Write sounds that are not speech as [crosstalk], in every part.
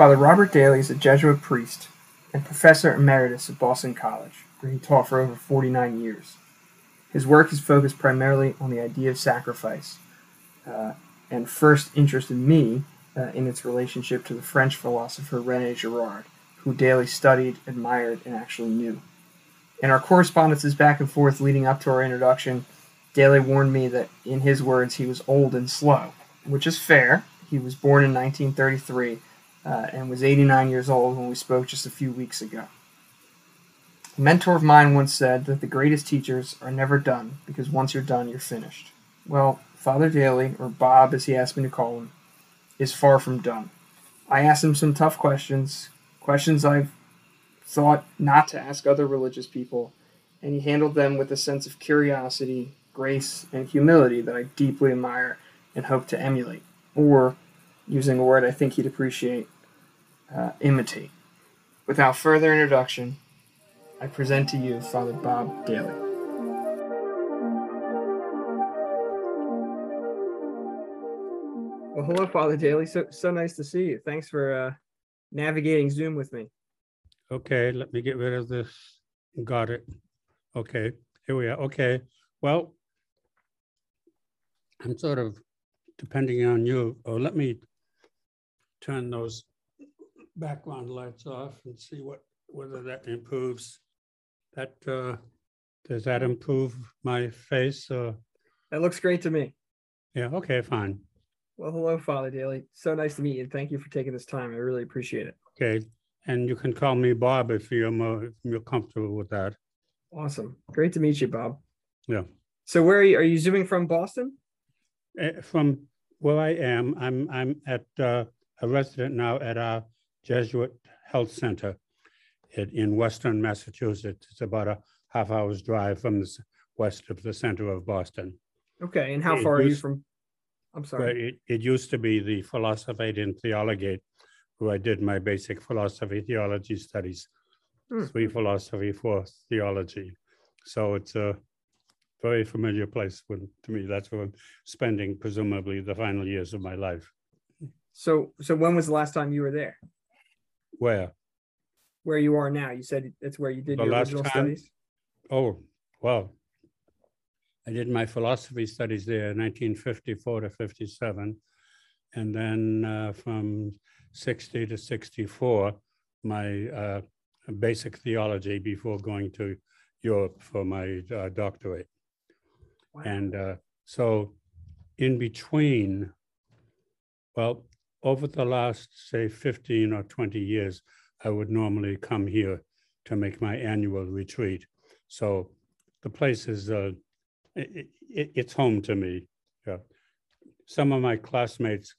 Father Robert Daly is a Jesuit priest and professor emeritus at Boston College, where he taught for over 49 years. His work is focused primarily on the idea of sacrifice, uh, and first interested me uh, in its relationship to the French philosopher Rene Girard, who Daly studied, admired, and actually knew. In our correspondences back and forth leading up to our introduction, Daly warned me that, in his words, he was old and slow, which is fair. He was born in 1933 uh, and was 89 years old when we spoke just a few weeks ago. A mentor of mine once said that the greatest teachers are never done because once you're done, you're finished. Well, Father Daly, or Bob as he asked me to call him, is far from done. I asked him some tough questions, questions I've thought not to ask other religious people, and he handled them with a sense of curiosity, grace, and humility that I deeply admire and hope to emulate, or, using a word I think he'd appreciate, uh, imitate. Without further introduction, I present to you Father Bob Daly. Well, hello, Father Daly. So so nice to see you. Thanks for uh, navigating Zoom with me. Okay, let me get rid of this. Got it. Okay, here we are. Okay, well, I'm sort of depending on you. Oh, let me turn those background lights off and see what whether that improves that uh, does that improve my face? Or That looks great to me. yeah, okay, fine. Well, hello, Father Daly. So nice to meet you. Thank you for taking this time. I really appreciate it. Okay, and you can call me Bob if you're more if you're comfortable with that. Awesome. Great to meet you, Bob. Yeah. So where are you? Are you zooming from Boston? Eh, From where I am, I'm I'm at uh, a resident now at our Jesuit Health Center in, in Western Massachusetts. It's about a half hour's drive from the west of the center of Boston. Okay. And how It far are you from? I'm sorry. it, it used to be the Philosophy in Theologate, where I did my basic philosophy theology studies. Hmm. Three philosophy, four theology. So it's a very familiar place when, to me. That's where I'm spending presumably the final years of my life. So so when was the last time you were there? Where? Where you are now? You said that's where you did The your last original time- studies. Oh, well, I did my philosophy studies there in 1954 to 57. And then uh, from 60 to 64, my uh, basic theology before going to Europe for my uh, doctorate. Wow. And uh, so in between, well, over the last, say, 15 or 20 years, I would normally come here to make my annual retreat. So the place is, uh, i i- it's home to me. Yeah. Some of my classmates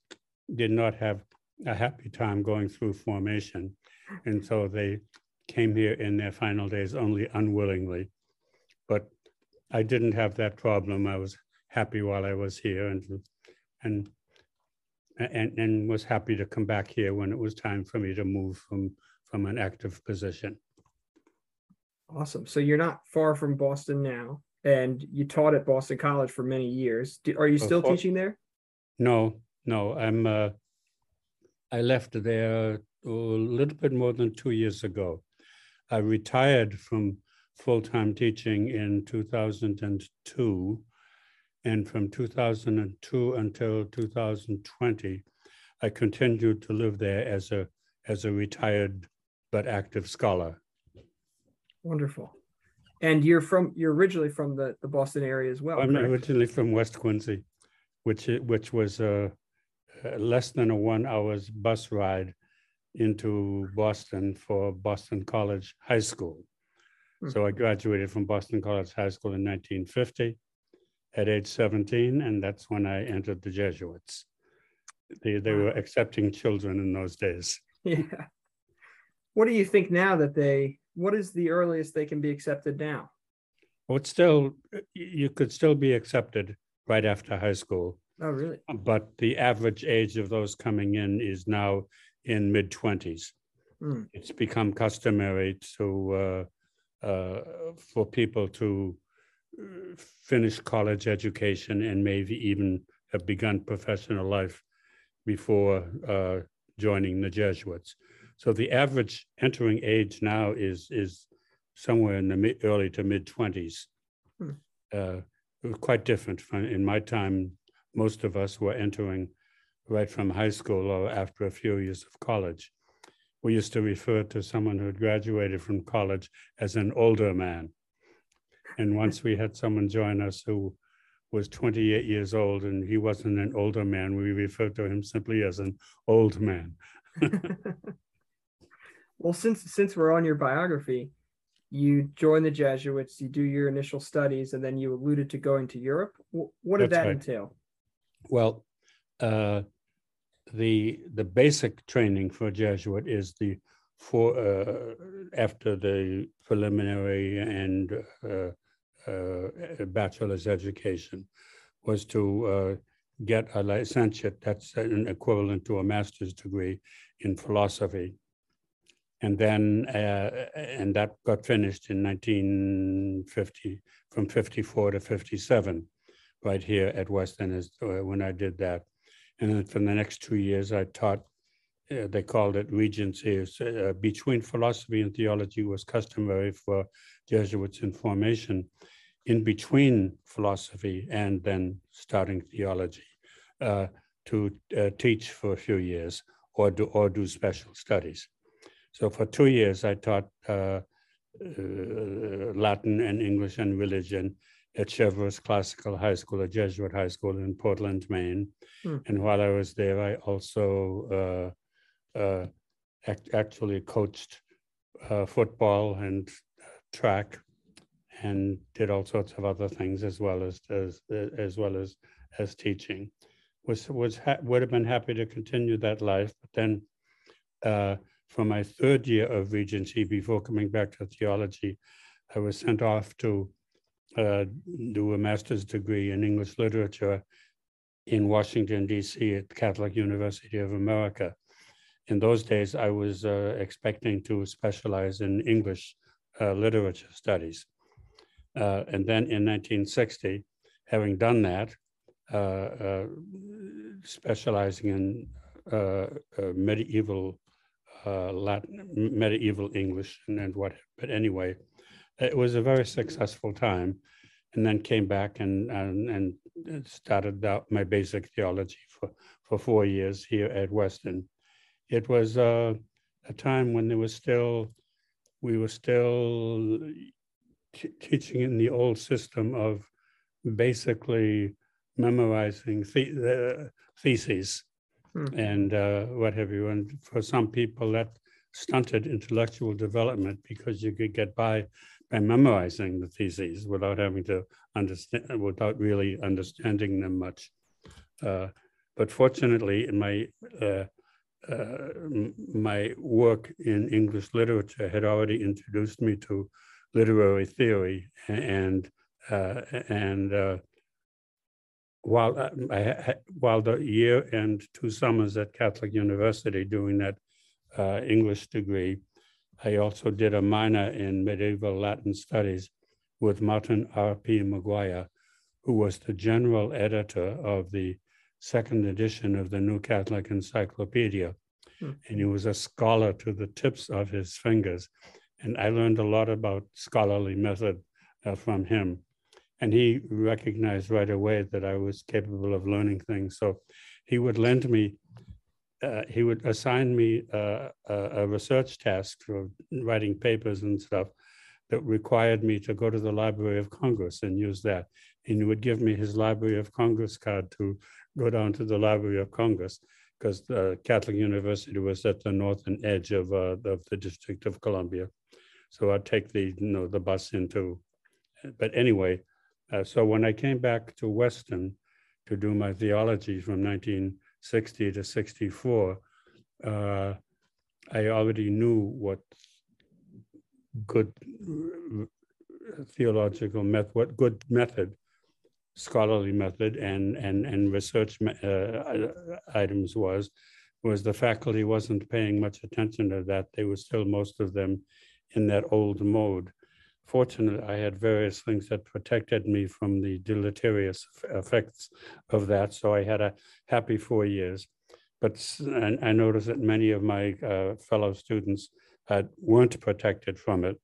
did not have a happy time going through formation. And so they came here in their final days only unwillingly. But I didn't have that problem. I was happy while I was here and, and, and, and was happy to come back here when it was time for me to move from, from an active position. Awesome. So you're not far from Boston now, and you taught at Boston College for many years. Are you still teaching there? No, no, I'm, uh, I left there a little bit more than two years ago. I retired from full-time teaching in 2002. And from 2002 until 2020, I continued to live there as a, as a retired but active scholar. Wonderful. And you're from you're originally from the, the Boston area as well. I'm correct? originally from West Quincy, which, which was a a less than a one hours bus ride into Boston for Boston College High School. Hmm. So I graduated from Boston College High School in 1950 at age 17, and that's when I entered the Jesuits. They, they were accepting children in those days. [laughs] Yeah. What do you think now that they what is the earliest they can be accepted now? Well, it's still, you could still be accepted right after high school. Oh really? but the average age of those coming in is now in mid 20s. Hmm. It's become customary to uh, uh, for people to uh, finish college education and maybe even have begun professional life before uh, joining the Jesuits. So the average entering age now is is somewhere in the mid, early to mid 20s. Hmm. Uh, quite different from in my time. Most of us were entering right from high school or after a few years of college. We used to refer to someone who had graduated from college as an older man. And once we had someone join us who was 28 years old and he wasn't an older man, we referred to him simply as an old man. [laughs] well, since since we're on your biography, you join the Jesuits, you do your initial studies, and then you alluded to going to Europe. What did That's that right. entail? Well, uh, the the basic training for a Jesuit is the for uh, after the preliminary and uh, uh bachelor's education was to uh, get a licentiate. That's an equivalent to a master's degree in philosophy and then uh, and that got finished in 1950 from 54 to 57 right here at Weston is uh, when i did that and then for the next two years i taught uh, they called it regency uh, between philosophy and theology was customary for jesuits in formation in between philosophy and then starting theology uh, to uh, teach for a few years or do or do special studies so for two years, I taught uh, uh, Latin and English and religion at Cheverus Classical High School, a Jesuit high school in Portland, Maine. Hmm. And while I was there, I also uh, uh act- actually coached uh, football and track, and did all sorts of other things as well as as as well as as teaching. Was was would have been happy to continue that life, but then uh, for my third year of Regency before coming back to theology, I was sent off to uh, do a master's degree in English literature in Washington, D.C. at Catholic University of America. In those days, I was uh, expecting to specialize in English uh, literature studies. Uh, and then in 1960, having done that, uh, uh, specializing in medieval uh, Latin, medieval English and, and what. But anyway, it was a very successful time, and then came back and and, and started out my basic theology for for four years here at Weston. It was uh, a time when there was still, we were still t- teaching in the old system of basically memorizing the, uh, theses hmm. and uh, what have you. And for some people, that stunted intellectual development because you could get by by memorizing the theses without having to understand, without really understanding them much. Uh, but fortunately, in my uh, my work in English literature had already introduced me to literary theory and uh, and uh, while uh, I, while the year and two summers at Catholic University doing that uh, English degree, I also did a minor in medieval Latin studies with Martin R.P. McGuire, who was the general editor of the second edition of the New Catholic Encyclopedia. Mm-hmm. And he was a scholar to the tips of his fingers. And I learned a lot about scholarly method uh, from him and he recognized right away that I was capable of learning things. So he would lend me, uh, he would assign me uh, a, a, research task for writing papers and stuff that required me to go to the Library of Congress and use that. And he would give me his Library of Congress card to go down to the Library of Congress because the Catholic University was at the northern edge of, uh, of the District of Columbia. So I'd take the, you know, the bus into, but anyway, uh, so when I came back to Weston to do my theology from 1960 to 64, uh, I already knew what good theological method, what good method, scholarly method, and and and research uh, items was. Was the faculty wasn't paying much attention to that? They were still most of them in that old mode Fortunately, I had various things that protected me from the deleterious effects of that. So I had a happy four years. but I noticed that many of my uh, fellow students weren't protected from it.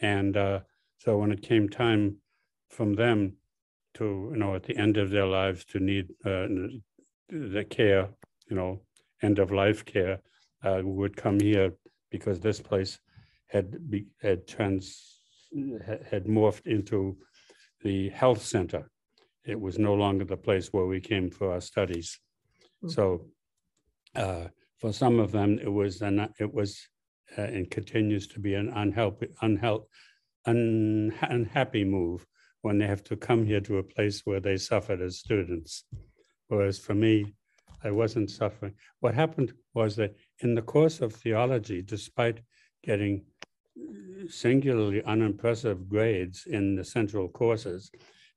And uh, so when it came time from them to, you know, at the end of their lives to need uh, the care, you know, end of life care, uh, would come here because this place had be, had trans had- morphed into the health center. It was no longer the place where we came for our studies. Mm. So uh, for some of them, it was an it was uh, and continues to be an unhelp, un, unhappy move when they have to come here to a place where they suffered as students. Whereas for me, I wasn't suffering. What happened was that in the course of theology, despite getting singularly unimpressive grades in the central courses,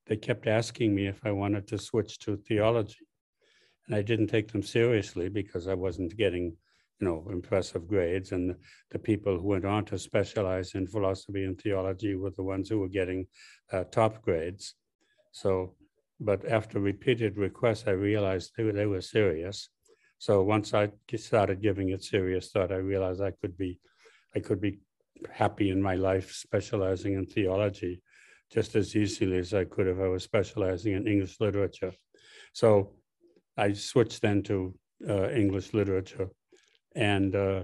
they kept asking me if I wanted to switch to theology. And I didn't take them seriously because I wasn't getting, you know, impressive grades. And the, people who went on to specialize in philosophy and theology were the ones who were getting uh, top grades. So, but after repeated requests, I realized they were, they were serious. So once I started giving it serious thought, I realized I could be, I could be happy in my life specializing in theology just as easily as I could if I was specializing in English literature. So I switched then to uh, English literature. And uh,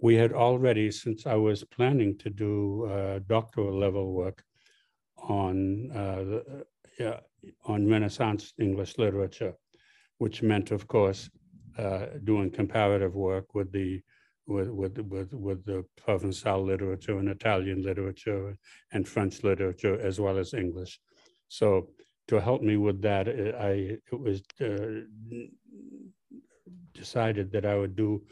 we had already, since I was planning to do uh, doctoral level work on, uh, the- yeah, on Renaissance English literature, which meant, of course, uh, doing comparative work with the with with with with the Provençal literature and Italian literature and French literature as well as English. So to help me with that, I it was uh, decided that I would do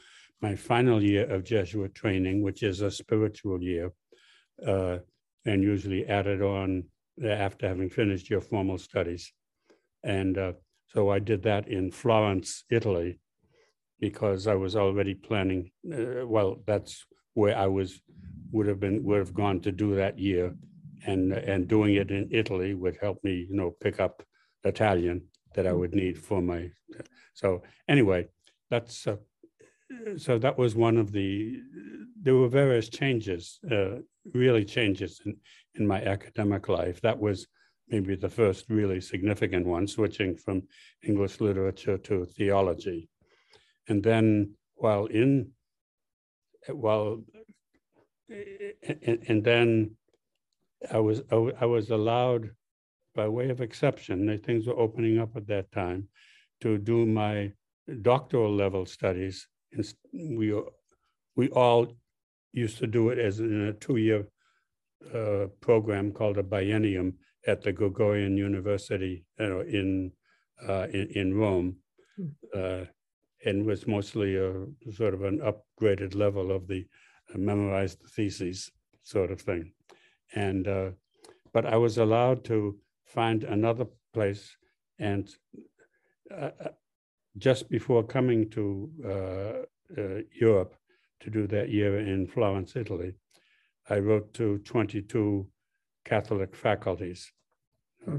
my final year of Jesuit training, which is a spiritual year, uh, and usually added on after having finished your formal studies. And uh, so I did that in Florence, Italy, because I was already planning. Uh, well, that's where I was would have been would have gone to do that year, and and doing it in Italy would help me, you know, pick up Italian that I would need for my. So anyway, that's uh, so that was one of the. There were various changes, uh, really changes in in my academic life. That was maybe the first really significant one, switching from English literature to theology. And then while in, while, and, and then I was, I was allowed by way of exception, things were opening up at that time, to do my doctoral level studies. And we, we all used to do it as in a two-year uh, program called a biennium at the Gregorian University you know, in, uh, in, in Rome. Uh, and was mostly a sort of an upgraded level of the uh, memorized theses sort of thing. And, uh, but I was allowed to find another place and uh, just before coming to uh, uh, Europe to do that year in Florence, Italy, I wrote to 22 Catholic faculties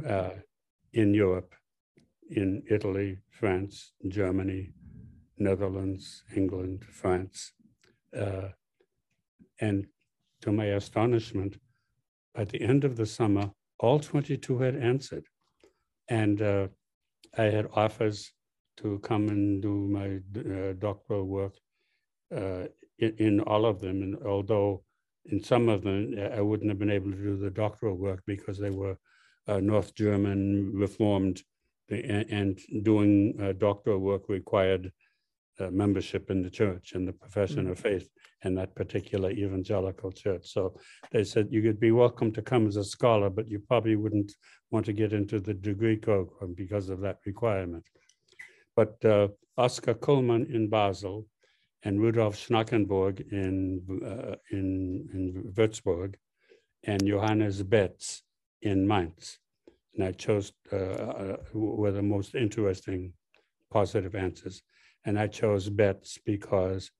uh, in Europe, in Italy, France, Germany, Netherlands, England, France. Uh, and to my astonishment, at the end of the summer, all 22 had answered. And uh, I had offers to come and do my uh, doctoral work uh, in, in, all of them. And although in some of them, I wouldn't have been able to do the doctoral work because they were uh, North German Reformed and, and doing uh, doctoral work required uh, membership in the church and the profession of faith in that particular evangelical church. So they said you could be welcome to come as a scholar, but you probably wouldn't want to get into the degree program because of that requirement. But uh, Oscar Cullmann in Basel and Rudolf Schnackenburg in, uh, in, in Würzburg and Johannes Betz in Mainz. And I chose uh, were the most interesting positive answers. And I chose Betz because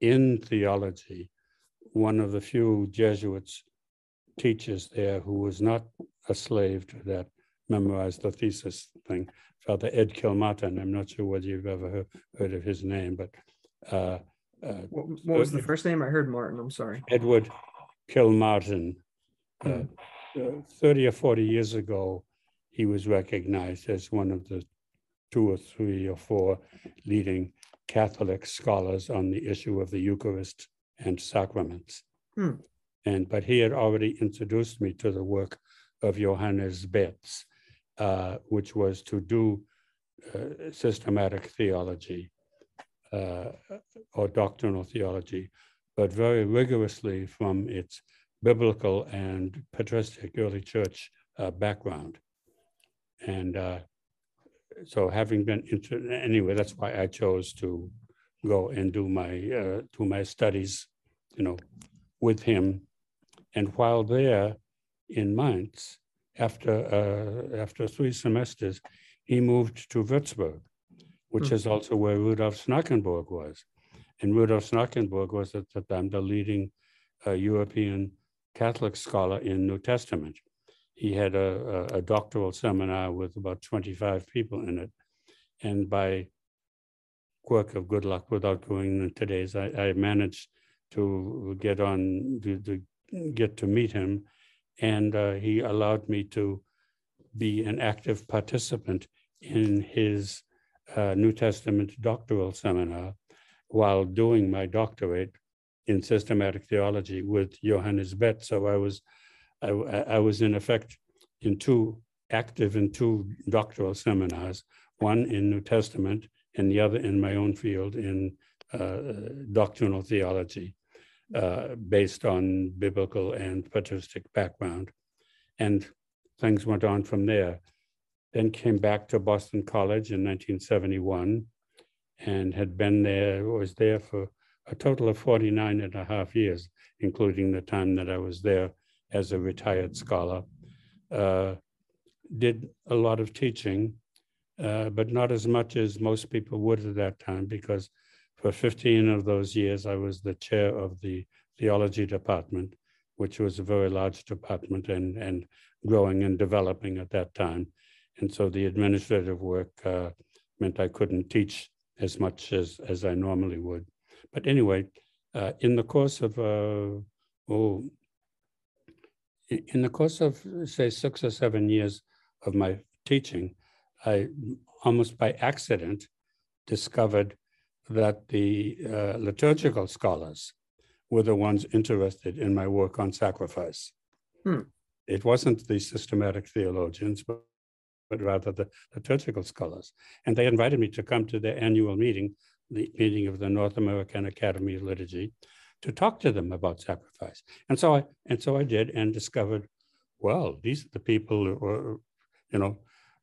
in theology, one of the few Jesuits teaches there who was not a slave to that memorize the thesis thing. Father Ed Kilmartin, I'm not sure whether you've ever heard, heard of his name, but uh, uh, What, what was the first name? I heard Martin. I'm sorry. Edward Kilmartin. Uh, Hmm. uh, 30 or 40 years ago, he was recognized as one of the two or three or four leading Catholic scholars on the issue of the Eucharist and sacraments. Hmm. And but he had already introduced me to the work of Johannes Betz, uh, which was to do uh, systematic theology uh, or doctrinal theology, but very rigorously from its biblical and patristic early church uh, background. And so having been into, anyway, that's why I chose to go and do my, do my studies, you know, with him. And while there in Mainz, after, uh, after three semesters, he moved to Würzburg, which Hmm. is also where Rudolf Schnackenburg was. And Rudolf Schnackenburg was at the time the leading uh, European Catholic scholar in New Testament. He had a, a, a doctoral seminar with about 25 people in it. And by quirk of good luck, without going into today's, I, I managed to get on, to, to get to meet him. And uh, he allowed me to be an active participant in his uh, New Testament doctoral seminar while doing my doctorate in systematic theology with Johannes Betz. So I was, I, I was in effect in two active in two doctoral seminars, one in New Testament and the other in my own field in uh, doctrinal theology, uh, based on biblical and patristic background. And things went on from there. Then came back to Boston College in 1971 and had been there, was there for a total of 49 and a half years, including the time that I was there as a retired scholar. Uh, did a lot of teaching, uh, but not as much as most people would at that time, because for 15 of those years, I was the chair of the theology department, which was a very large department and, and growing and developing at that time. And so the administrative work uh, meant I couldn't teach as much as, as I normally would. But anyway, uh, in the course of, uh, oh, in the course of, say, six or seven years of my teaching, I almost by accident discovered that the uh, liturgical scholars were the ones interested in my work on sacrifice. Hmm. It wasn't the systematic theologians, but, but rather the liturgical scholars. And they invited me to come to their annual meeting, the meeting of the North American Academy of Liturgy, to talk to them about sacrifice. And so I and so I did and discovered, well, these are the people who are, you know,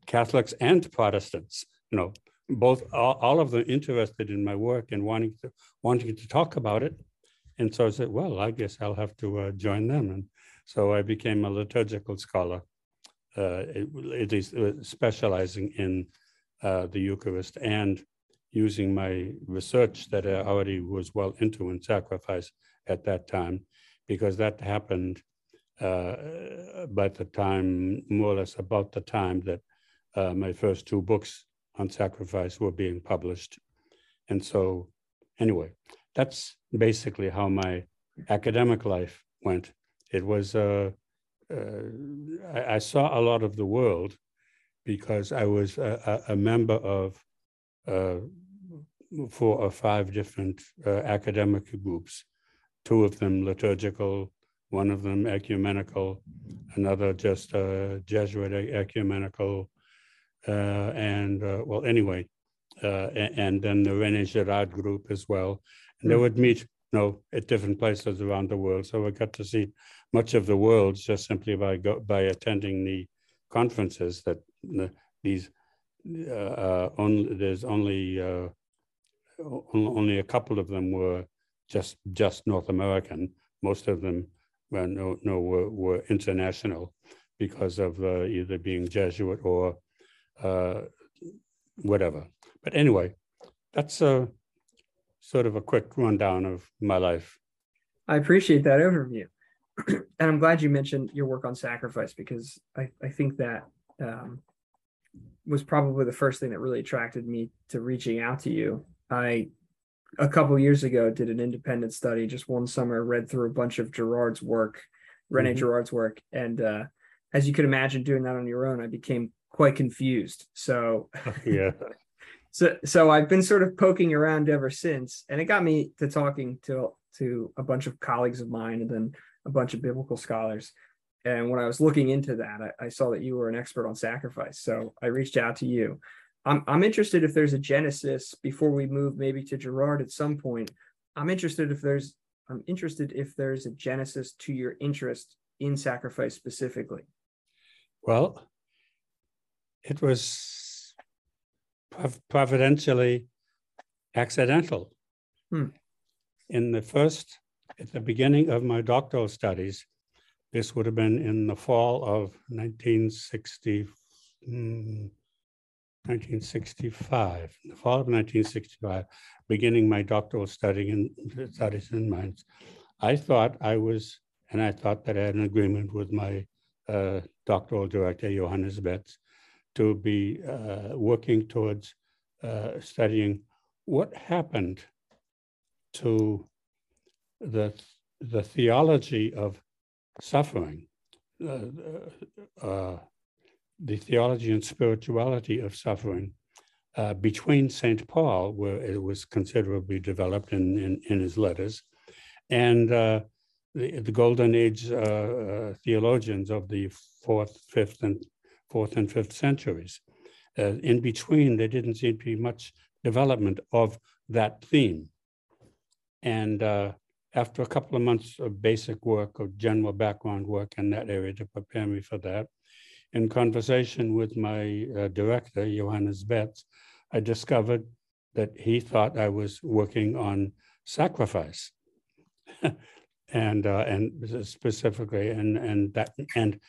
Catholics and Protestants, you know, both all, all of them interested in my work and wanting to wanting to talk about it. And so I said, well, I guess I'll have to uh, join them. And so I became a liturgical scholar, uh, uh, specializing in uh, the Eucharist and using my research that I already was well into in sacrifice at that time, because that happened uh, by the time, more or less about the time that uh, my first two books on sacrifice were being published. And so, anyway, that's basically how my academic life went. It was, uh, uh, I, I, saw a lot of the world because I was a, a member of uh, four or five different uh, academic groups, two of them liturgical, one of them ecumenical, another just uh, Jesuit ecumenical, and uh, well, anyway, uh, and, and, then the Rene Girard group as well. And they would meet, you know, at different places around the world. So I got to see much of the world just simply by go, by attending the conferences that the, these uh, only there's only uh, only a couple of them were just just North American. Most of them were no no were, were international because of uh, either being Jesuit or uh, whatever. But anyway, that's a sort of a quick rundown of my life. I appreciate that overview. [clears throat] and I'm glad you mentioned your work on sacrifice because I, I think that um, was probably the first thing that really attracted me to reaching out to you. I a couple years ago did an independent study just one summer read through a bunch of Girard's work Rene mm-hmm. Girard's work and uh, as you could imagine doing that on your own I became quite confused. So [laughs] yeah. so so I've been sort of poking around ever since and it got me to talking to to a bunch of colleagues of mine and then a bunch of biblical scholars. And when I was looking into that I, I saw that you were an expert on sacrifice. So I reached out to you. I'm I'm interested if there's a genesis before we move maybe to Girard at some point. I'm interested if there's I'm interested if there's a genesis to your interest in sacrifice specifically. Well, it was providentially accidental. Hmm. In the first, at the beginning of my doctoral studies, this would have been in the fall of 1960. 1965, the fall of 1965, beginning my doctoral study in studies in Mainz, I thought I was, and I thought that I had an agreement with my uh, doctoral director, Johannes Betz, to be uh, working towards uh, studying what happened to the, the theology of suffering, uh, uh, the theology and spirituality of suffering uh, between St. Paul, where it was considerably developed in, in, in his letters, and uh, the, the Golden Age uh, uh theologians of the fourth, fifth, and fourth and fifth centuries. Uh, in between, there didn't seem to be much development of that theme. And uh, after a couple of months of basic work, of general background work in that area to prepare me for that, in conversation with my uh, director, Johannes Betz, I discovered that he thought I was working on sacrifice. [laughs] and uh, and specifically and and that and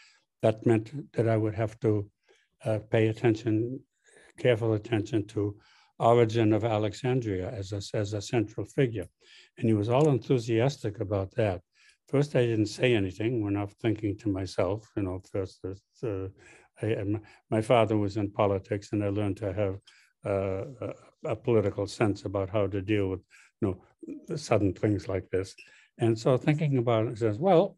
that meant that I would have to uh, pay attention, careful attention to Origen of Alexandria as a, as a central figure. And he was all enthusiastic about that. First, I didn't say anything when I was thinking to myself, you know, first, uh, I, my father was in politics and I learned to have uh, a, a, political sense about how to deal with, you know, sudden things like this. And so thinking about it says, well,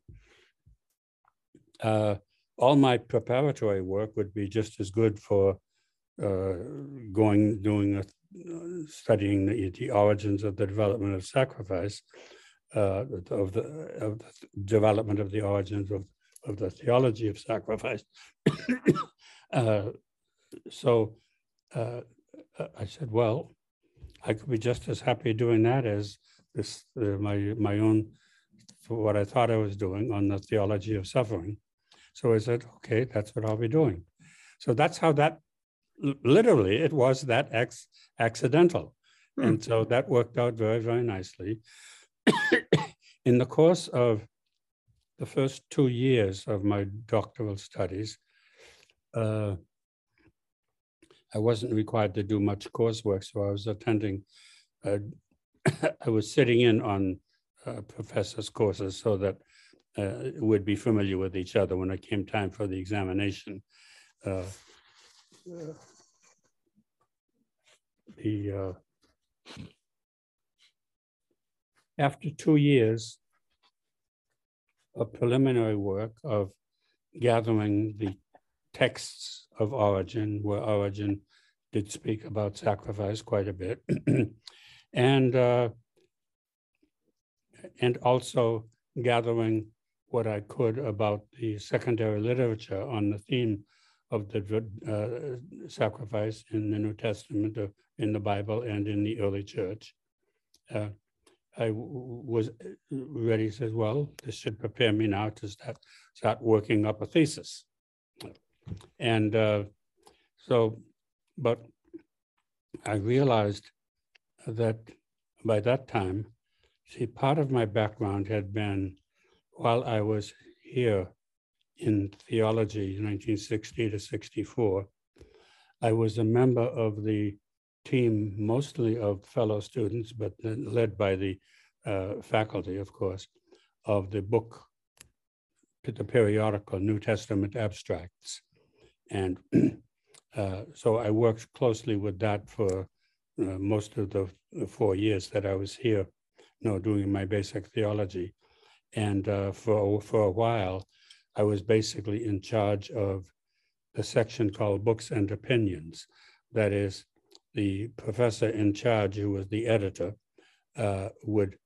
uh, all my preparatory work would be just as good for uh, going, doing, a, studying the, the origins of the development of sacrifice uh, of, the, of the development of the origins of, of the theology of sacrifice. [coughs] uh, so uh, I said, well, I could be just as happy doing that as this uh, my my own what I thought I was doing on the theology of suffering. So I said, okay, that's what I'll be doing. So that's how that literally it was that ex accidental. Hmm. And so that worked out very, very nicely. [coughs] in the course of the first two years of my doctoral studies, uh, I wasn't required to do much coursework, so I was attending, uh, [coughs] I was sitting in on uh, professors' courses so that uh, we'd be familiar with each other when it came time for the examination. Uh, the uh, after two years of preliminary work of gathering the texts of Origen, where Origen did speak about sacrifice quite a bit, [clears throat] and uh, and also gathering what I could about the secondary literature on the theme of the uh, sacrifice in the New Testament, uh, in the Bible, and in the early church. Uh, I was uh, ready, says, well, this should prepare me now to start, start working up a thesis. And uh, so, but I realized that by that time, see, part of my background had been while I was here in theology, 1960 to 64, I was a member of the team, mostly of fellow students, but led by the uh, faculty, of course, of the book, the periodical New Testament Abstracts. And [clears throat] uh, so I worked closely with that for uh, most of the four years that I was here, you know, doing my basic theology. And uh, for, for a while, I was basically in charge of the section called Books and Opinions. That is, the professor in charge, who was the editor, uh, would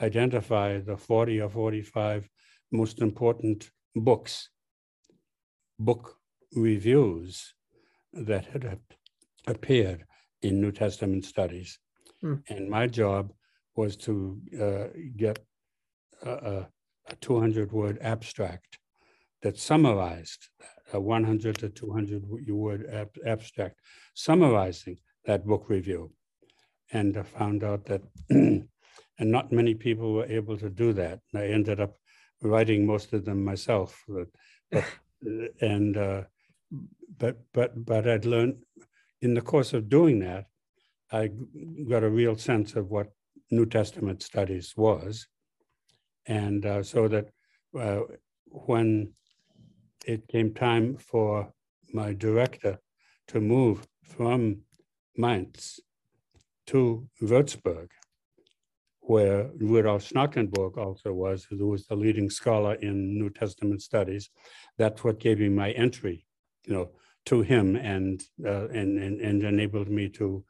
identify the 40 or 45 most important books, book reviews that had appeared in New Testament studies. Hmm. And my job was to uh, get a, a 200 word abstract that summarized a 100 to 200 word ab- abstract summarizing that book review. And I found out that, [clears throat] and not many people were able to do that. I ended up writing most of them myself. But, but [laughs] and uh, but but but I'd learned in the course of doing that, I got a real sense of what New Testament studies was, and uh, so that uh, when it came time for my director to move from Mainz to Würzburg, where Rudolf Schnackenburg also was, who was the leading scholar in New Testament studies. That's what gave me my entry, you know, to him and uh, and, and and enabled me to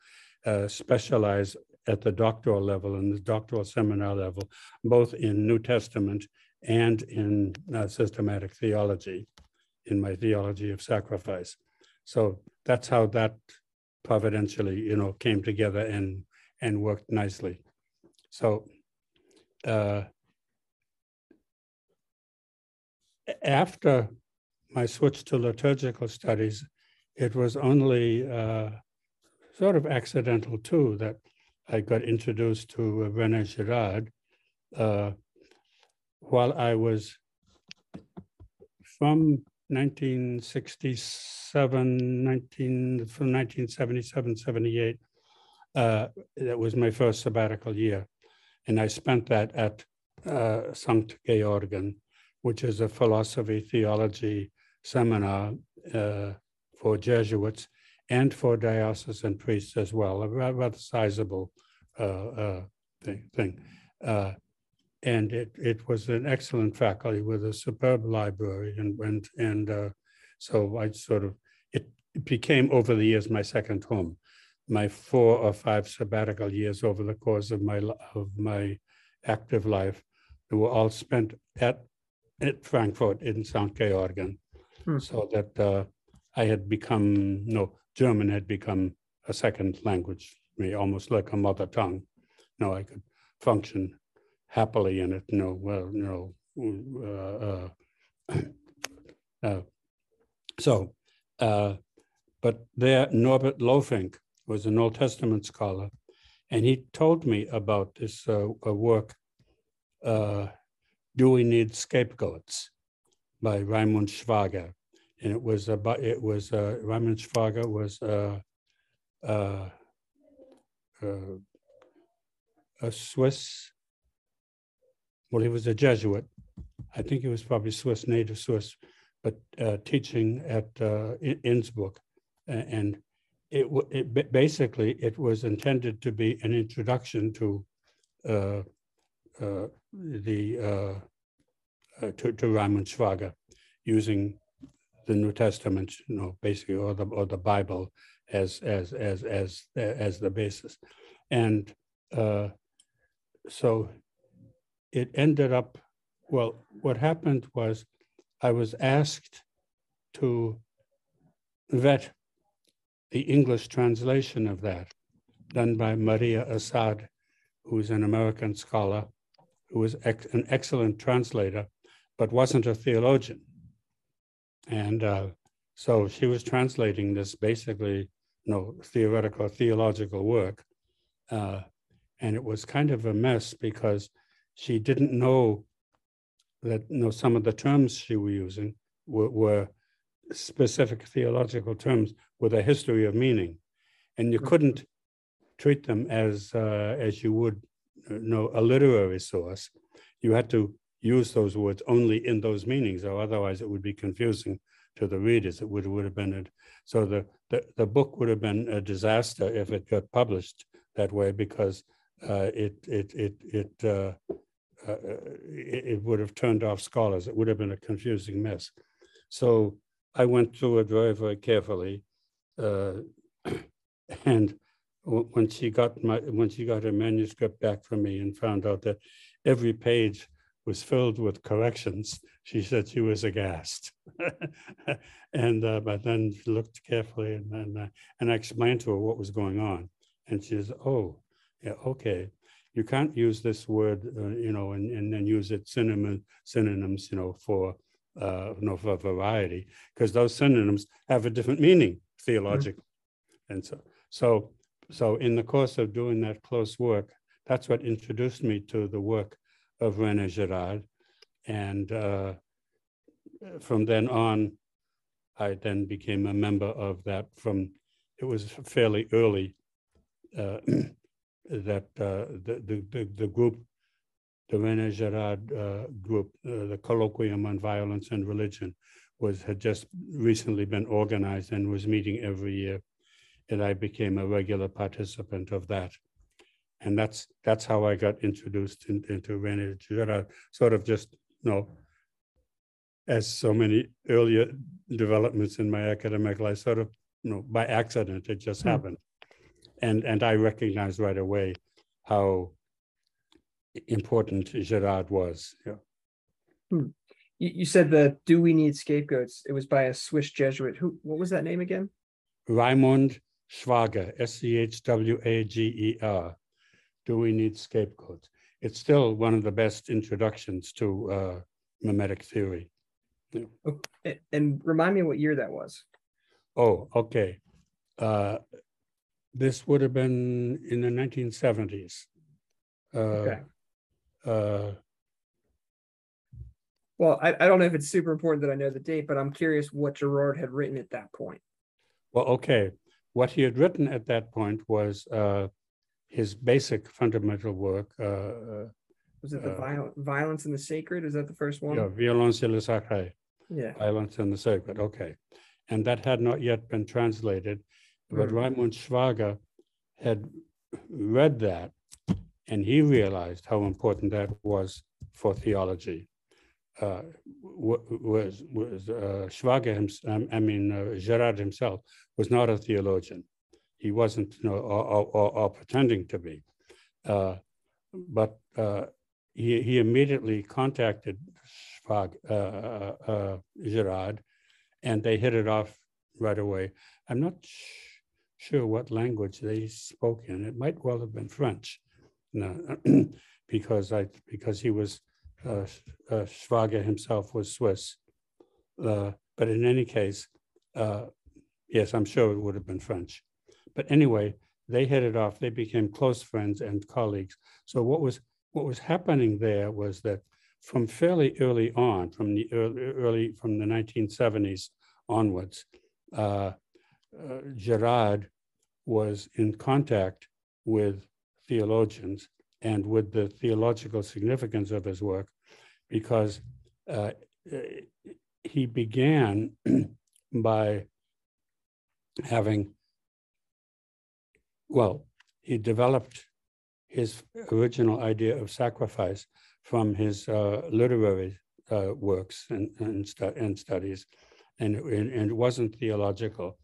uh, specialize at the doctoral level and the doctoral seminar level, both in New Testament and in uh, systematic theology, in my theology of sacrifice. So that's how that providentially, you know, came together and and worked nicely. So uh, after my switch to liturgical studies, it was only uh, sort of accidental too that I got introduced to Rene Girard uh, while I was from 1967, 19, from 1977, 78. Uh, that was my first sabbatical year. And I spent that at uh, St. Georgen, which is a philosophy theology seminar uh, for Jesuits and for diocesan priests as well, a rather sizable uh, uh, thing. thing. Uh, and it, it was an excellent faculty with a superb library and and, and uh, so I sort of it, it became over the years my second home. My four or five sabbatical years over the course of my of my active life were all spent at at Frankfurt in St. Georgen, hmm. so that uh, I had become no German had become a second language, me almost like a mother tongue. No, I could function happily in it. No, well, no. Uh, uh, [coughs] uh, so, uh, but there, Norbert Lohfink was an Old Testament scholar, and he told me about this uh, work, "Do We Need Scapegoats?" by Raimund Schwager, and it was about it was uh, Raimund Schwager was uh, uh, uh, a Swiss. Well, he was a Jesuit. I think he was probably Swiss, native Swiss, but uh, teaching at uh, Innsbruck, and it, it, basically it was intended to be an introduction to the uh, to, to Raimund Schwager using the New Testament, you know, basically, or the or the Bible as as as as as the basis, and uh, so it ended up. Well, what happened was, I was asked to vet the English translation of that, done by Maria Assad, who's an American scholar, who was ex- an excellent translator, but wasn't a theologian. And uh, so she was translating this basically, you know, theoretical, theological work. Uh, and it was kind of a mess because she didn't know that you know, some of the terms she was using were, were specific theological terms with a history of meaning. And you couldn't treat them as, uh, as you would you know, a literary source. You had to use those words only in those meanings, or otherwise it would be confusing to the readers. It would, would have been, a, so the, the, the book would have been a disaster if it got published that way because uh, it, it, it, it, uh, uh, it, would have turned off scholars. It would have been a confusing mess. So I went through it very, very carefully. Uh, [clears throat] and when she got my when she got her manuscript back from me and found out that every page was filled with corrections, she said she was aghast. [laughs] and uh, but then she looked carefully and and, uh, and I explained to her what was going on, and she says, "Oh, yeah, okay." You can't use this word, uh, you know, and, and then use it synonym, synonyms, you know, for uh, you know, for variety, because those synonyms have a different meaning theologically. Mm-hmm. And so, so, so in the course of doing that close work, that's what introduced me to the work of Rene Girard. And uh, from then on, I then became a member of that from, it was fairly early uh, [clears throat] that uh, the, the, the group, the Rene Girard uh, group, uh, the Colloquium on Violence and Religion, was had just recently been organized and was meeting every year. And I became a regular participant of that and that's that's how I got introduced in, into Rene Girard, sort of just you know, as so many earlier developments in my academic life, sort of you know by accident it just hmm. happened, and and I recognized right away how important Girard was. Yeah. Hmm. You, you said that "Do We Need Scapegoats"? It was by a Swiss Jesuit. Who? What was that name again? Raimund Schwager, S C H W A G E R do we need scapegoats? It's still one of the best introductions to uh, mimetic theory. Yeah. Okay. And remind me what year that was. Oh, okay. Uh, this would have been in the 1970s. Uh, okay. Uh, well, I, I don't know if it's super important that I know the date, but I'm curious what Girard had written at that point. Well, okay. What he had written at that point was uh, his basic fundamental work. Uh, uh, was it the uh, violence in the sacred? Is that the first one? Yeah, violence et le sacré. Yeah. Violence in the sacred. Okay. And that had not yet been translated, but mm. Raimund Schwager had read that and he realized how important that was for theology. Uh, was was uh, Schwager, himself, I mean uh, Girard himself, was not a theologian he wasn't, you know, or, or, or pretending to be. Uh, but uh, he, he immediately contacted Schwag, uh, uh, uh, Girard, and they hit it off right away. I'm not sure what language they spoke in. It might well have been French, no, [clears throat] because I because he was uh, uh, Schwager himself was Swiss. Uh, but in any case, uh, yes, I'm sure it would have been French. But anyway, they hit it off. They became close friends and colleagues. So what was what was happening there was that from fairly early on, from the early, early from the 1970s onwards, uh, uh, Girard was in contact with theologians and with the theological significance of his work because uh, he began [clears throat] by having well, he developed his original idea of sacrifice from his uh, literary uh, works and, and, stu- and, studies, and, and it wasn't theological.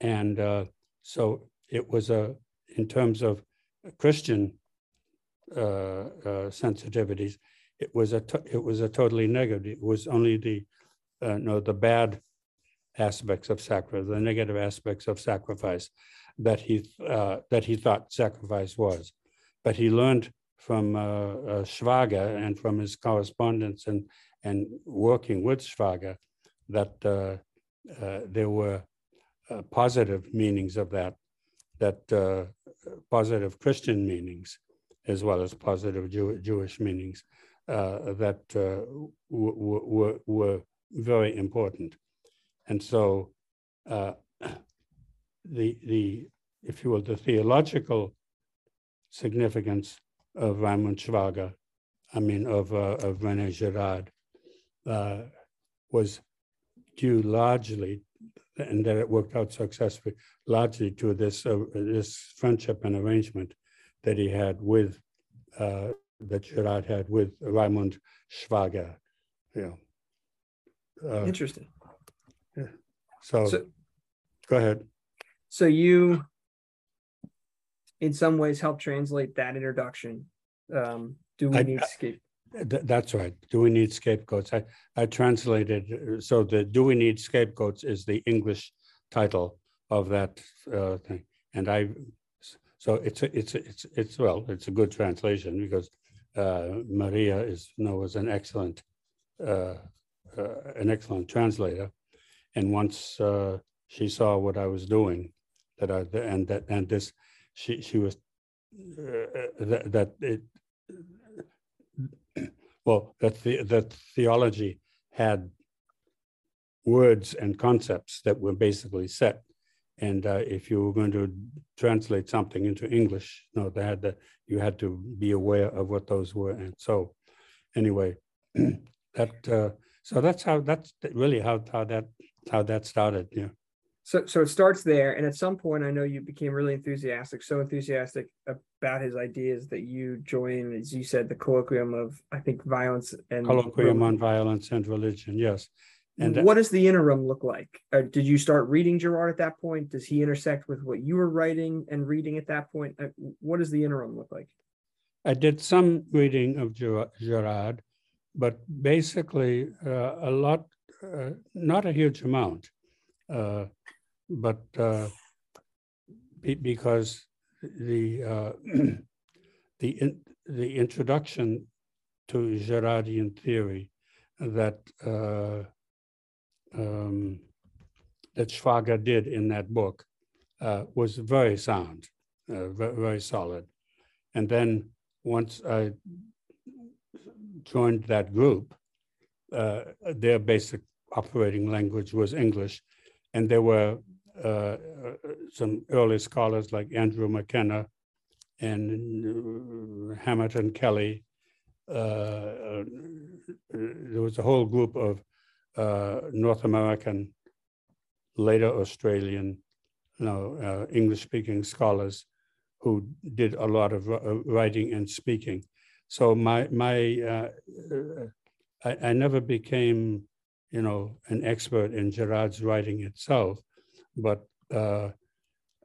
And uh, so it was a, in terms of Christian uh, uh, sensitivities, it was a it was a totally negative. It was only the uh, no the bad aspects of sacrifice, the negative aspects of sacrifice that he uh, that he thought sacrifice was. But he learned from uh, uh, Schwager and from his correspondence and and working with Schwager that uh, uh, there were uh, positive meanings of that, that positive Christian meanings as well as positive Jew- Jewish meanings that w- w- were very important. And so the, the, if you will, the theological significance of Raimund Schwager, I mean, of, uh, of Rene Girard, uh, was due largely, and that it worked out successfully, largely to this uh, this friendship and arrangement that he had with uh, that Girard had with Raimund Schwager. Yeah. Uh, Interesting. so, So- go ahead. So you, in some ways, help translate that introduction. Um, do we I- need scape? Th- that's right. Do we need scapegoats? I, I translated, uh, so the Do We Need Scapegoats is the English title of that uh, thing. And I, so it's, a it's, a it's, it's, well, it's a good translation because uh, Maria is, you was an excellent, uh, uh, an excellent translator. And once uh, she saw what I was doing, that I, and that, and this, she, she was, uh, that, that it, [clears throat] well, that the, that theology had words and concepts that were basically set. And uh, if you were going to translate something into English, no, they had to, you had to be aware of what those were. And so, anyway, [clears throat] that uh, so that's how that's really how how that how that started. Yeah. So, so it starts there, and at some point, I know you became really enthusiastic, so enthusiastic about his ideas that you joined, as you said, the colloquium of, I think, violence and Colloquium on violence and religion. Yes. And uh, what does the interim look like? Uh, did you start reading Girard at that point? Does he intersect with what you were writing and reading at that point? Uh, what does the interim look like? I did some reading of Ger- Girard, but basically uh, a lot, uh, not a huge amount, uh, but uh, be- because the uh, [clears throat] the in, the introduction to Girardian theory that uh, um, that Schwager did in that book uh, was very sound, very, very solid, and then once I joined that group, uh, their basic operating language was English, and there were uh, uh, some early scholars like Andrew McKenna and uh, Hamerton-Kelly. Uh, uh, there was a whole group of North American, later Australian, English-speaking scholars who did a lot of writing and speaking. So my my I, I never became, you know, an expert in Girard's writing itself, but uh,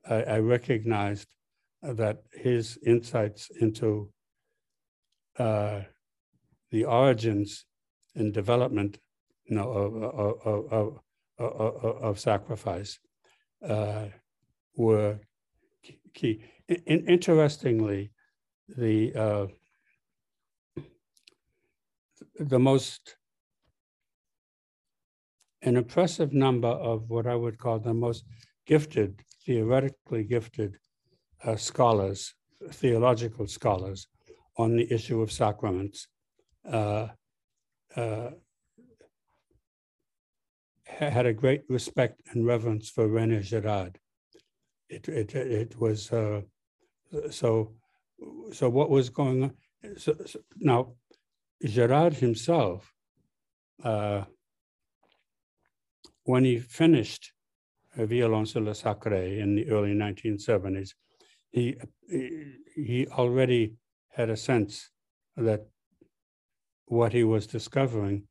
I, I recognized that his insights into uh, the origins and development, you know, of of of, of, sacrifice uh, were key. In, interestingly, the uh, the most an impressive number of what I would call the most gifted, theoretically gifted uh, scholars, theological scholars on the issue of sacraments uh, uh, had a great respect and reverence for René Girard. It, it, it was uh, so so what was going on so, so now Girard himself uh, when he finished uh, Violon sur Sacré in the early 1970s he he already had a sense that what he was discovering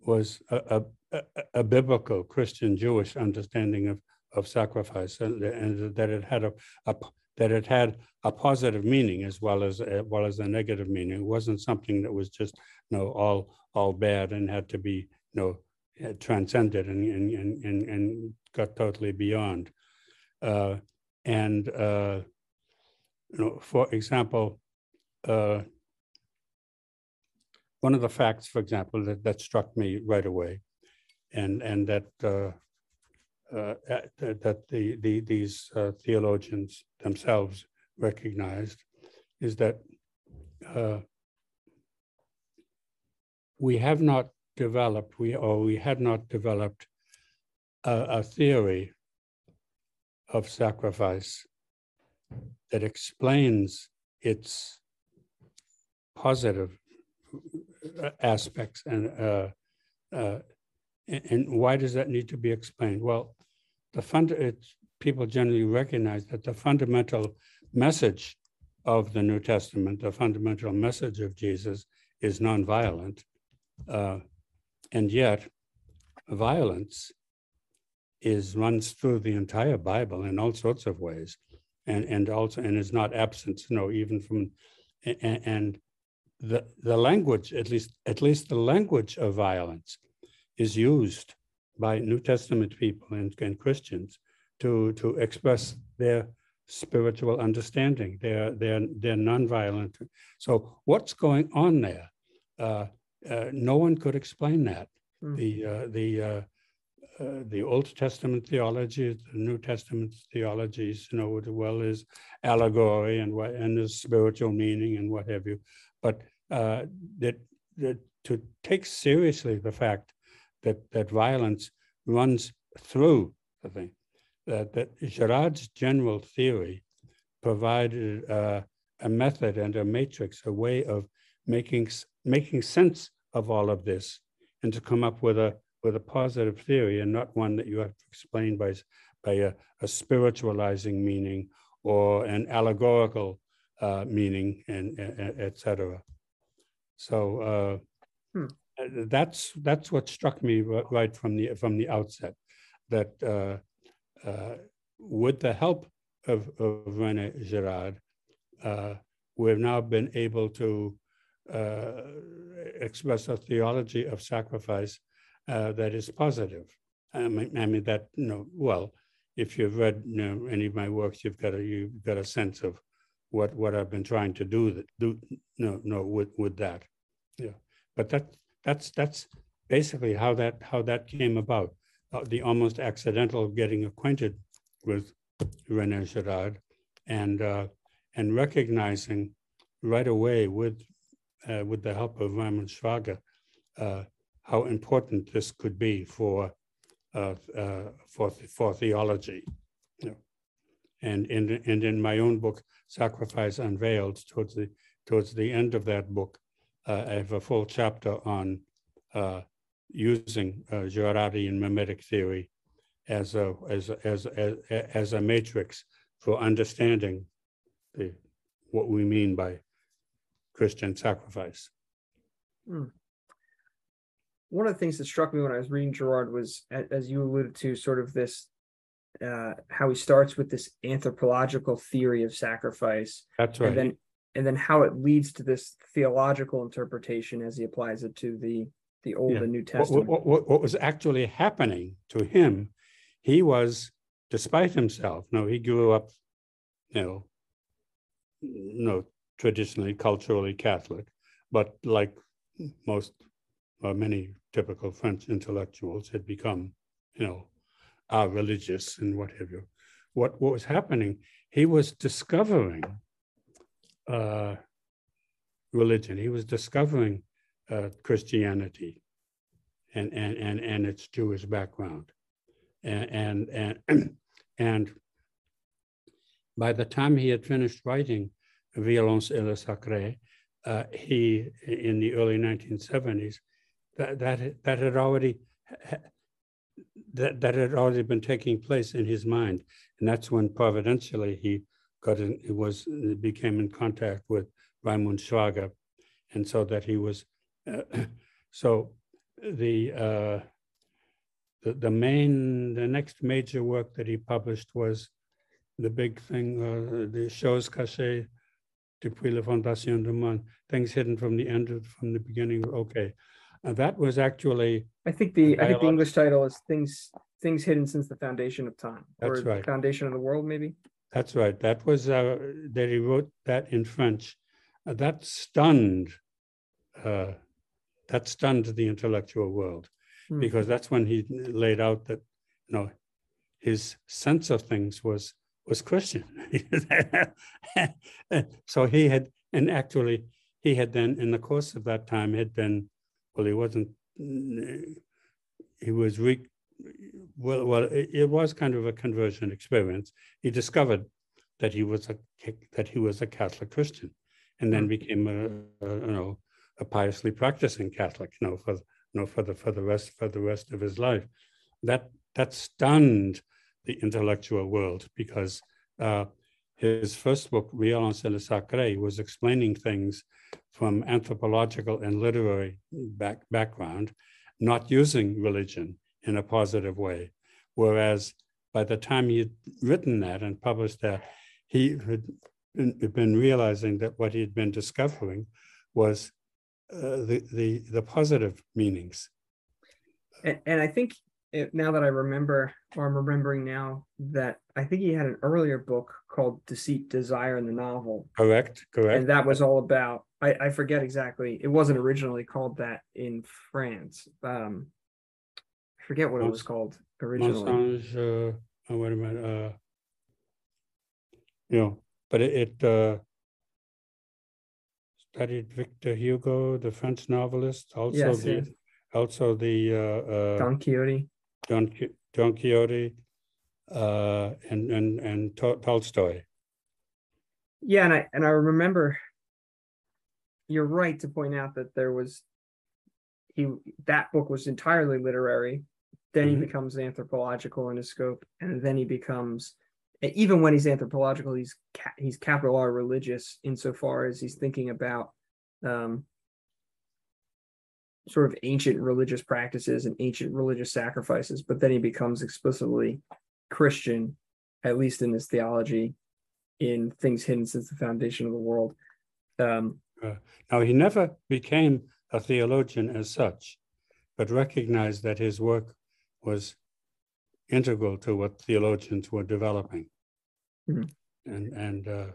was a, a, a biblical Christian Jewish understanding of of sacrifice and, and that it had a, a, that it had a positive meaning as well as as well as a negative meaning. It wasn't something that was just you know all all bad and had to be you know transcended and and and and, got totally beyond. Uh, and uh, you know, for example, uh, one of the facts, for example, that, that struck me right away, and and that uh, uh, that the, the these uh, theologians themselves recognized is that we have not developed we or we had not developed a, a theory of sacrifice that explains its positive aspects and uh, uh, and why does that need to be explained? Well, the fund, people generally recognize that the fundamental message of the New Testament, the fundamental message of Jesus is nonviolent. Uh, and yet, violence is runs through the entire Bible in all sorts of ways, and and also and is not absent. You know, even from and, and the the language, at least at least the language of violence, is used by New Testament people and, and Christians to to express their spiritual understanding. They're they're they're nonviolent. So what's going on there? Uh, uh, no one could explain that. Mm. The uh, the uh, uh, the Old Testament theology, the New Testament theologies, you know, as well as allegory and what and the spiritual meaning and what have you. But uh, that that to take seriously the fact that that violence runs through the thing, that that Girard's general theory provided uh, a method and a matrix, a way of making making sense of all of this, and to come up with a with a positive theory and not one that you have to explain by, by a, a spiritualizing meaning or an allegorical uh, meaning, and, and etc. So uh, hmm. that's that's what struck me right from the from the outset. That uh, uh with the help of, of Rene Girard, uh, we've now been able to uh, express a theology of sacrifice uh, that is positive. I mean, I mean, that you know well. If you've read you know, any of my works, you've got a you've got a sense of what what I've been trying to do that do no no with with that. Yeah, but that that's that's basically how that how that came about. Uh, the almost accidental getting acquainted with René Girard and uh, and recognizing right away with uh, with the help of Raimund Schwager uh, how important this could be for uh, uh, for for theology. And in and in my own book, Sacrifice Unveiled, towards the towards the end of that book, uh, I have a full chapter on uh, using uh, Girardian mimetic theory as a as a, as a, as a matrix for understanding the what we mean by Christian sacrifice. Mm one of the things that struck me when I was reading Girard was, as you alluded to, sort of this uh, how he starts with this anthropological theory of sacrifice. That's right. And then, and then how it leads to this theological interpretation as he applies it to the the Old yeah. and New Testament. What, what, what, was actually happening to him? He was, despite himself. No, he grew up, you know, no, traditionally culturally Catholic, but like most or many typical French intellectuals had become, you know, are religious and what have you. What, what was happening, he was discovering uh, religion. He was discovering uh, Christianity and, and, and, and its Jewish background. And, and, and, [clears throat] and by the time he had finished writing Violence et le Sacré, uh, he, in the early 1970s, that that that had already that that had already been taking place in his mind, and that's when providentially he got in. He was became in contact with Raimund Schwager, and so that he was uh, [clears throat] so the. Uh, the, the main, the next major work that he published was the big thing, uh, the choses cachées depuis la fondation du monde, things hidden from the end of, from the beginning. Okay, uh, that was actually. I think the I think the English title is things things hidden since the foundation of time. That's or right. Foundation of the world, maybe. That's right. That was uh, that he wrote that in French. Uh, that stunned. Uh, that stunned the intellectual world, hmm. because that's when he laid out that, you know, his sense of things was was Christian. [laughs] so he had, and actually, he had then, in the course of that time, had been well, he wasn't, he was, re, well, well, it, it was kind of a conversion experience. He discovered that he was a, that he was a Catholic Christian and then hmm. became a, a you know, a piously practicing Catholic, you know, for you know, for the for the rest for the rest of his life. That that stunned the intellectual world because uh, his first book, Violence et le Sacré, was explaining things from anthropological and literary back, background, not using religion in a positive way. Whereas by the time he'd written that and published that, he had been realizing that what he'd been discovering was uh, the, the, the positive meanings. And, and I think it, now that I remember, or I'm remembering now, that I think he had an earlier book called Deceit, Desire in the novel. Correct, correct. And that was all about, I, I forget exactly, it wasn't originally called that in France. Um, I forget what it was called originally. Mensonge, uh, oh, wait a minute, uh, you know, but it, it uh, studied Victor Hugo, the French novelist, also Yes, the, yes. also the uh, uh, Don Quixote. Don, Don Quixote, uh, and and and Tolstoy. Yeah, and I and I remember you're right to point out that there was he that book was entirely literary. Then he Mhm. becomes anthropological in his scope, and then he becomes even when he's anthropological, he's ca- he's capital R religious insofar as he's thinking about um, sort of ancient religious practices and ancient religious sacrifices. But then he becomes explicitly Christian, at least in his theology, in things hidden since the foundation of the world. Um, Now he never became a theologian as such, but recognized that his work was integral to what theologians were developing. Mhm. And and uh,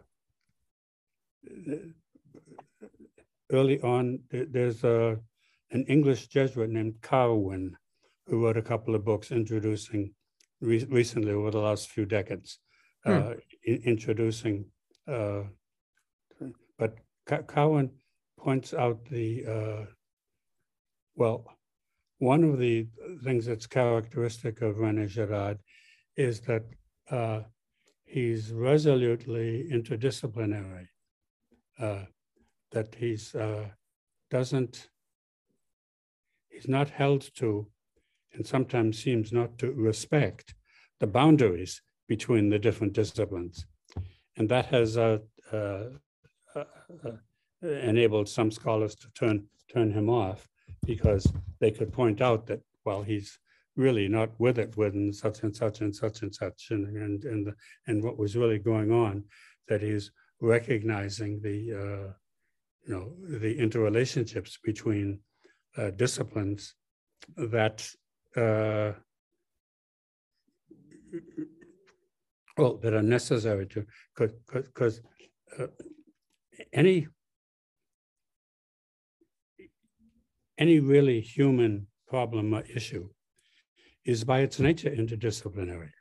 early on, there's a an English Jesuit named Kirwan who wrote a couple of books introducing re- recently over the last few decades, Hmm. uh, i- introducing. Uh, but Kirwan points out the uh, well, one of the things that's characteristic of Rene Girard is that uh, he's resolutely interdisciplinary. Uh, that he's uh, doesn't he's not held to, and sometimes seems not to respect the boundaries between the different disciplines, and that has uh, uh, uh, uh, enabled some scholars to turn turn him off because they could point out that well he's really not with it within such and such and such and such and and and, the, and what was really going on that he's recognizing the uh, you know the interrelationships between uh, disciplines that uh, well that are necessary to because uh, any any really human problem or issue is by its nature interdisciplinary.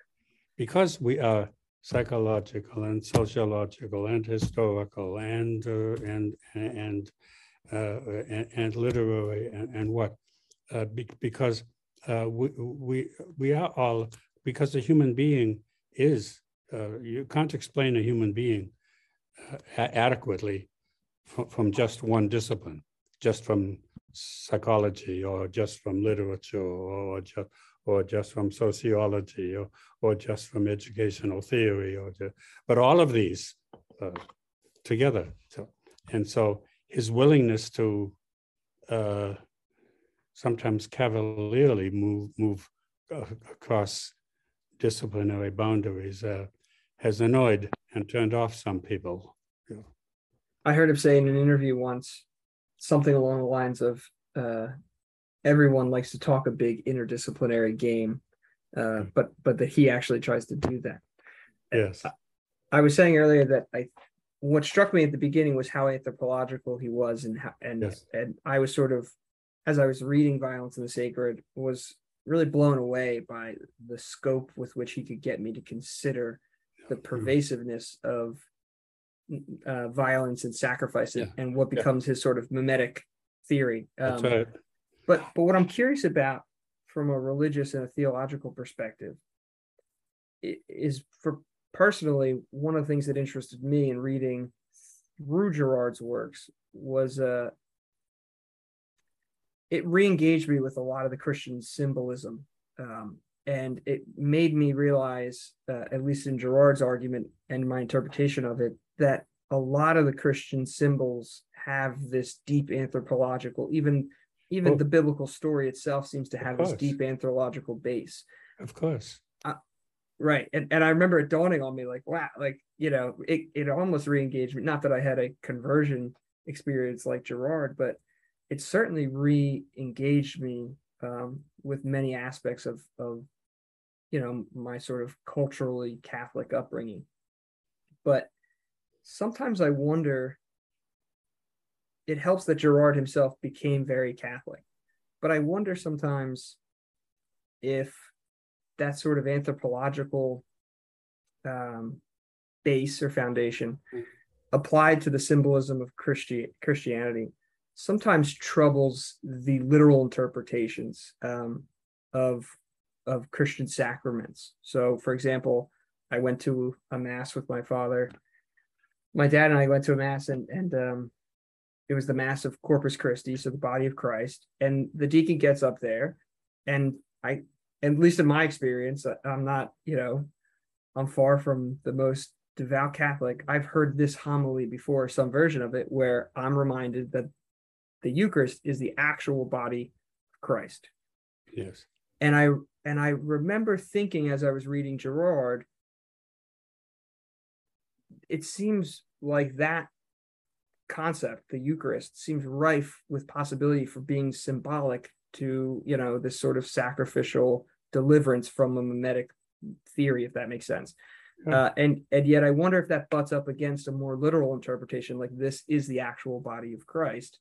Because we are psychological and sociological and historical and uh, and and and, and literary and, and what uh, be, because uh, we, we we are all because the human being is uh, you can't explain a human being uh, adequately from, from just one discipline just from psychology or just from literature or just or just from sociology or, or just from educational theory or just, but all of these uh, together. So and so his willingness to uh, sometimes cavalierly move move uh, across disciplinary boundaries uh, has annoyed and turned off some people. I heard him say in an interview once something along the lines of uh, everyone likes to talk a big interdisciplinary game, uh, but but that he actually tries to do that. yes. I was saying earlier that I what struck me at the beginning was how anthropological he was and how and Yes. and I was sort of as I was reading Violence and the Sacred was really blown away by the scope with which he could get me to consider the pervasiveness of uh, violence and sacrifice and, and what Yeah. becomes his sort of mimetic theory. that's Um, right but but what I'm curious about from a religious and a theological perspective is for personally one of the things that interested me in reading through Girard's works was uh it re-engaged me with a lot of the Christian symbolism, um, and it made me realize, uh, at least in Girard's argument and my interpretation of it, that a lot of the Christian symbols have this deep anthropological, even even Oh. the biblical story itself seems to have this deep anthropological base. Of course. Right. And and I remember it dawning on me like, wow, like, you know, it, it almost re-engaged me. Not that I had a conversion experience like Girard, but it certainly re-engaged me um, with many aspects of of you know my sort of culturally Catholic upbringing. But sometimes I wonder it helps that Girard himself became very Catholic. But I wonder sometimes if that sort of anthropological um, base or foundation Mm. applied to the symbolism of Christi- Christianity sometimes troubles the literal interpretations um, of of Christian sacraments. So, for example, I went to a mass with my father. My dad and I went to a mass, and and um, it was the mass of Corpus Christi, so the body of Christ. And the deacon gets up there, and I, at least in my experience, I- I'm not, you know, I'm far from the most devout Catholic. I've heard this homily before, some version of it, where I'm reminded that the Eucharist is the actual body of Christ. Yes. And I and I remember thinking as I was reading Girard, it seems like that concept, the Eucharist, seems rife with possibility for being symbolic to, you know, this sort of sacrificial deliverance from a mimetic theory, if that makes sense. Uh, and and yet I wonder if that butts up against a more literal interpretation, like this is the actual body of Christ.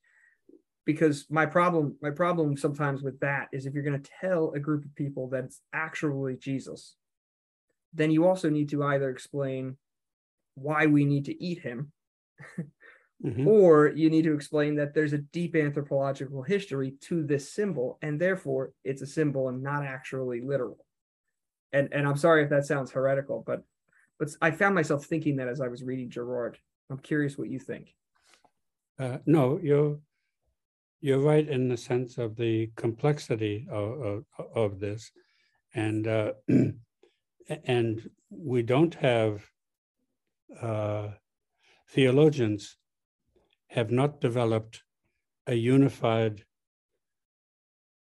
Because my problem, my problem sometimes with that is if you're going to tell a group of people that it's actually Jesus, then you also need to either explain why we need to eat him [laughs] Mhm. or you need to explain that there's a deep anthropological history to this symbol and therefore it's a symbol and not actually literal. And and i'm sorry if that sounds heretical but but i found myself thinking that as i was reading Girard. I'm curious what you think. Uh, no, you're you're right in the sense of the complexity of of, of this, and uh, [clears throat] and we don't have uh, theologians have not developed a unified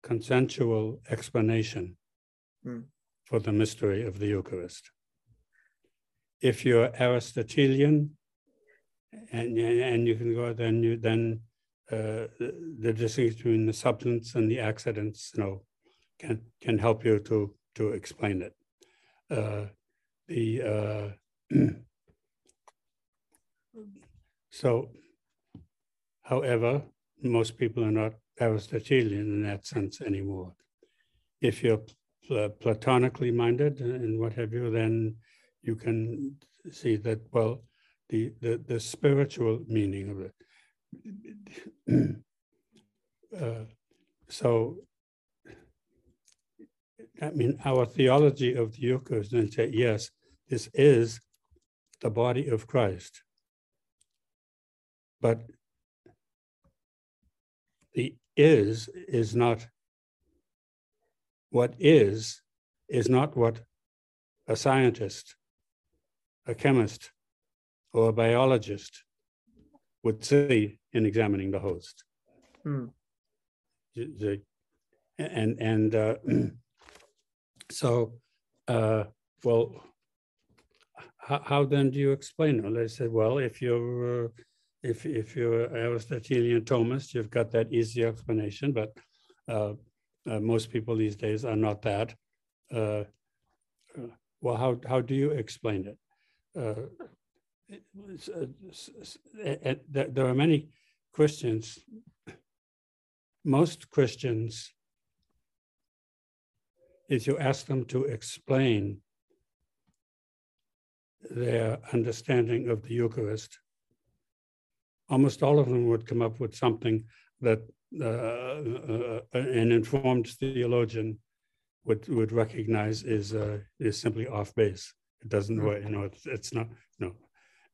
consensual explanation Hmm. for the mystery of the Eucharist. If you're Aristotelian, and and you can go then you then uh, the, the distinction between the substance and the accidents you know can can help you to to explain it uh, the uh, [clears throat] so however most people are not aristotelian in that sense anymore if you're pl- platonically minded and what have you then you can see that well the the, the spiritual meaning of it. [clears throat] Uh, so, I mean, our theology of the Eucharist then say, yes, this is the body of Christ. But the is is not what is, is not what a scientist, a chemist, or a biologist would see in examining the host. Hmm. The- and and uh, [clears throat] so, uh, well, how, how then do you explain it? They said, well, if you're uh, if if you're Aristotelian Thomist, you've got that easy explanation, but uh, uh, most people these days are not that. Uh, well, how how do you explain it? Uh, there are many Christians, most Christians, if you ask them to explain their understanding of the Eucharist, almost all of them would come up with something that uh, uh, an informed theologian would would recognize is uh, is simply off base. It doesn't Hmm. work. You know, it's, it's not no,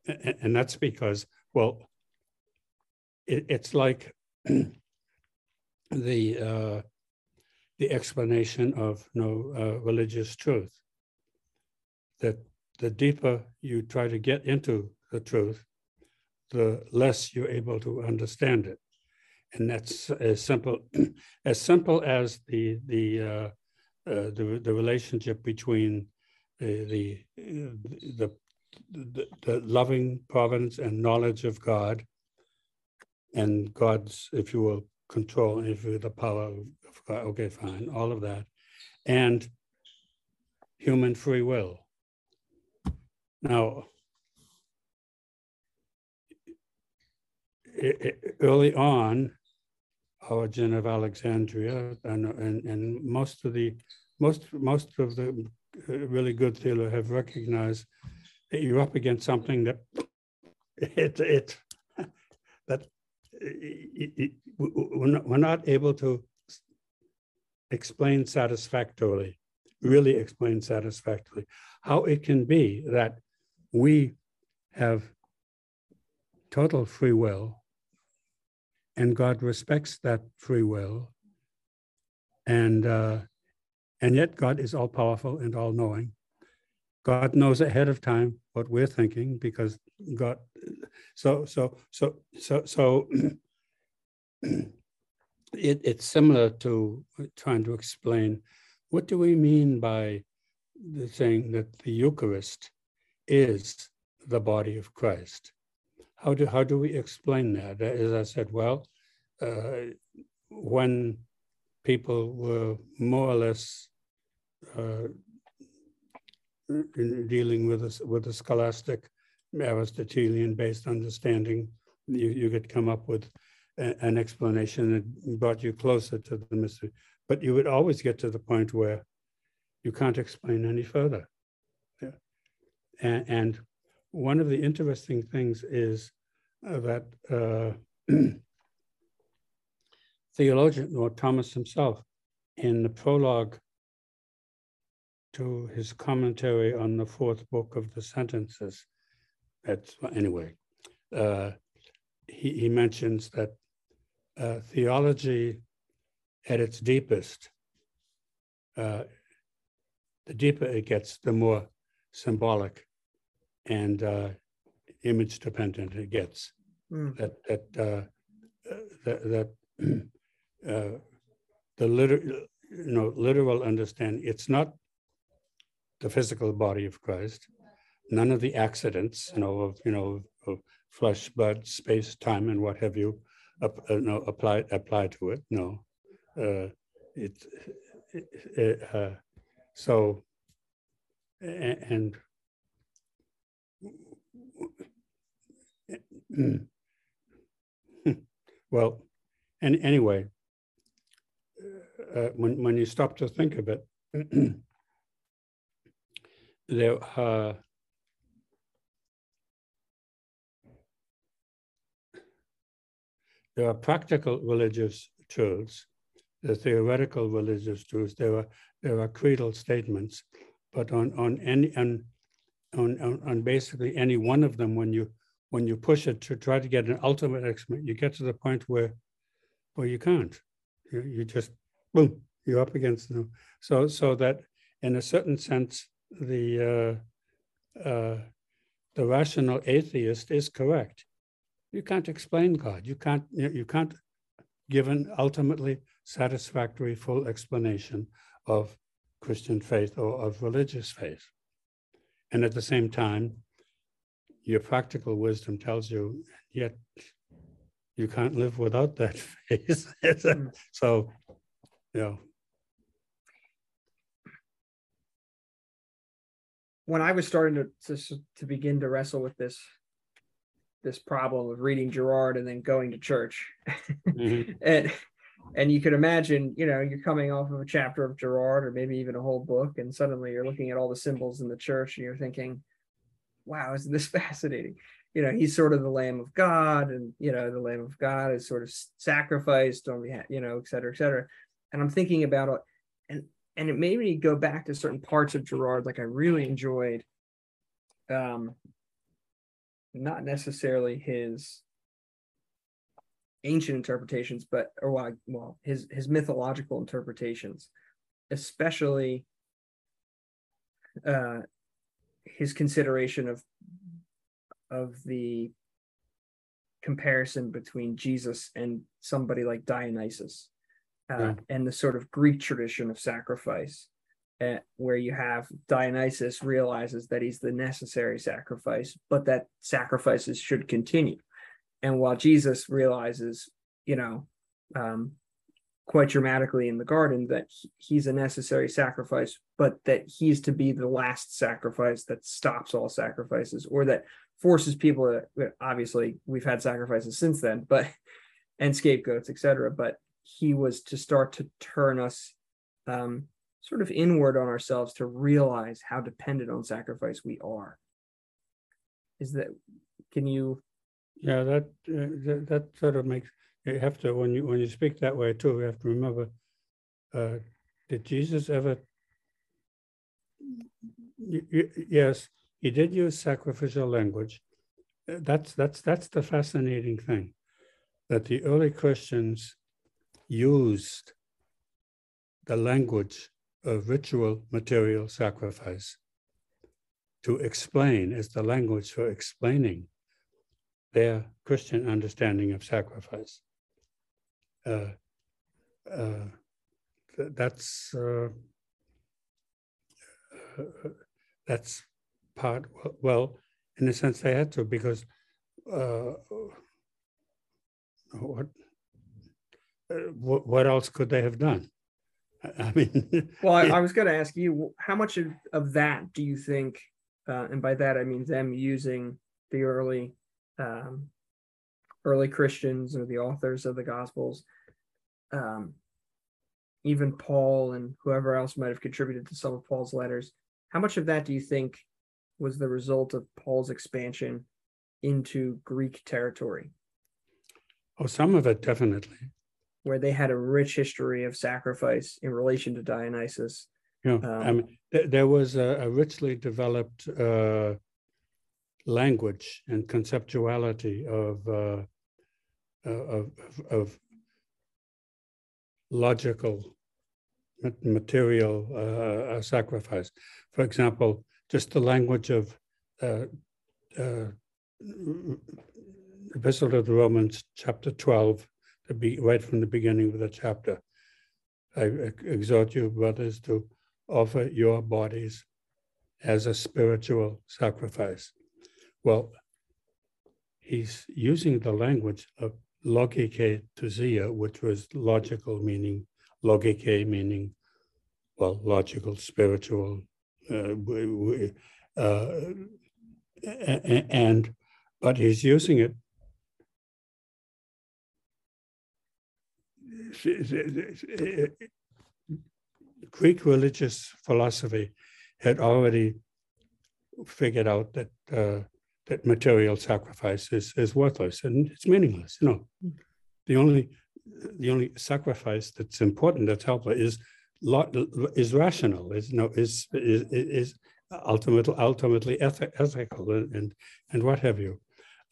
and, and that's because well, it, it's like [clears throat] the uh, the explanation of no uh, religious truth. That the deeper you try to get into the truth, the less you're able to understand it, and that's as simple [clears throat] as simple as the the uh, uh, the, the relationship between the the, the the, loving providence and knowledge of God and God's, if you will, control, if you the power of God. Okay, fine, all of that. And human free will. Now, it, it, early on, Origen of Alexandria and, and, and most of the most most of the uh, really good theologians have recognized that you're up against something that [laughs] it it [laughs] that uh, it, it, we're, not, we're not able to explain satisfactorily, really explain satisfactorily how it can be that we have total free will and God respects that free will and uh, and yet God is all powerful and all knowing. God knows ahead of time what we're thinking because God so so so so so [clears throat] it, it's similar to trying to explain what do we mean by the saying that the Eucharist is the body of Christ. How do how do we explain that? As I said, well, uh, when people were more or less uh, dealing with a, with a scholastic Aristotelian-based understanding, you, you could come up with a, an explanation that brought you closer to the mystery. But you would always get to the point where you can't explain any further. Yeah. And, and, one of the interesting things is uh, that uh, [clears throat] theologian, or Thomas himself, in the prologue to his commentary on the fourth book of the sentences. That's anyway. Uh, he, he mentions that uh, theology, at its deepest, uh, the deeper it gets, the more symbolic and uh, image dependent it gets. Mm. That that uh, that, that [clears throat] uh, the literal, you know, literal understanding. It's not the physical body of Christ. None of the accidents, you know, of you know, of flesh, blood, space, time, and what have you, uh, no, apply apply to it. No, uh, it, it uh, so and Mm. Hmm. well, and anyway, uh, uh, when when you stop to think of it. [clears throat] there are there are practical religious truths, the theoretical religious truths, there are there are creedal statements, but on on any on on, on basically any one of them, when you when you push it to try to get an ultimate explanation, you get to the point where well you can't. You, you just boom, you're up against them. So so that in a certain sense, the uh, uh, the rational atheist is correct. You can't explain God. You can't you can't give an ultimately satisfactory full explanation of Christian faith or of religious faith. And at the same time, your practical wisdom tells you, yet you can't live without that [laughs] faith. Hmm. so, you know, when I was starting to, to to begin to wrestle with this this problem of reading Girard and then going to church, mm-hmm. [laughs] and and you could imagine, you know, you're coming off of a chapter of Girard or maybe even a whole book, and suddenly you're looking at all the symbols in the church and you're thinking, "Wow, isn't this [laughs] fascinating?" You know, he's sort of the Lamb of God, and you know, the Lamb of God is sort of sacrificed on behalf, you know, et cetera, et cetera. And I'm thinking about it, and and it made me go back to certain parts of Girard, like I really enjoyed um not necessarily his ancient interpretations, but or well, well, his his mythological interpretations, especially uh, his consideration of of the comparison between Jesus and somebody like Dionysus, uh, yeah. and the sort of Greek tradition of sacrifice, uh, where you have Dionysus realizes that he's the necessary sacrifice, but that sacrifices should continue. And while Jesus realizes, you know, um, quite dramatically in the garden that he's a necessary sacrifice, but that he's to be the last sacrifice that stops all sacrifices or that forces people to obviously we've had sacrifices since then, but [laughs] and scapegoats, etc. But he was to start to turn us um, sort of inward on ourselves to realize how dependent on sacrifice we are. Is that can you yeah, that, uh, that, that sort of makes, you have to, when you, when you speak that way too, you have to remember, uh, did Jesus ever, yes, he did use sacrificial language. Uh, that's, that's, that's the fascinating thing, that the early Christians used the language of ritual material sacrifice to explain as the language for explaining their Christian understanding of sacrifice. Uh, uh, th- that's uh, uh that's part. Well, in a sense, they had to because uh, what uh, what else could they have done? I mean, [laughs] well, I, I was going to ask you how much of, of that do you think, and by that I mean them using the early um, early Christians or the authors of the Gospels, um, even Paul and whoever else might have contributed to some of Paul's letters. How much of that do you think was the result of Paul's expansion into Greek territory? Oh, some of it definitely. Where they had a rich history of sacrifice in relation to Dionysus. Yeah, um, I mean, th- there was a, a richly developed uh, language and conceptuality of, uh, uh of, of, logical material uh, sacrifice. For example, just the language of uh, uh, Epistle of the Romans, chapter 12, to be right from the beginning of the chapter. I exhort you, brothers, to offer your bodies as a spiritual sacrifice. Well, he's using the language of logike thusia, which was logical meaning, logike meaning, well, logical, spiritual, uh, uh, and, but he's using it. Greek religious philosophy had already figured out that uh, that material sacrifice is, is worthless and it's meaningless. You know, mm. the only the only sacrifice that's important that's helpful is is rational. Is you know is is is ultimately ultimately ethical and, and and what have you.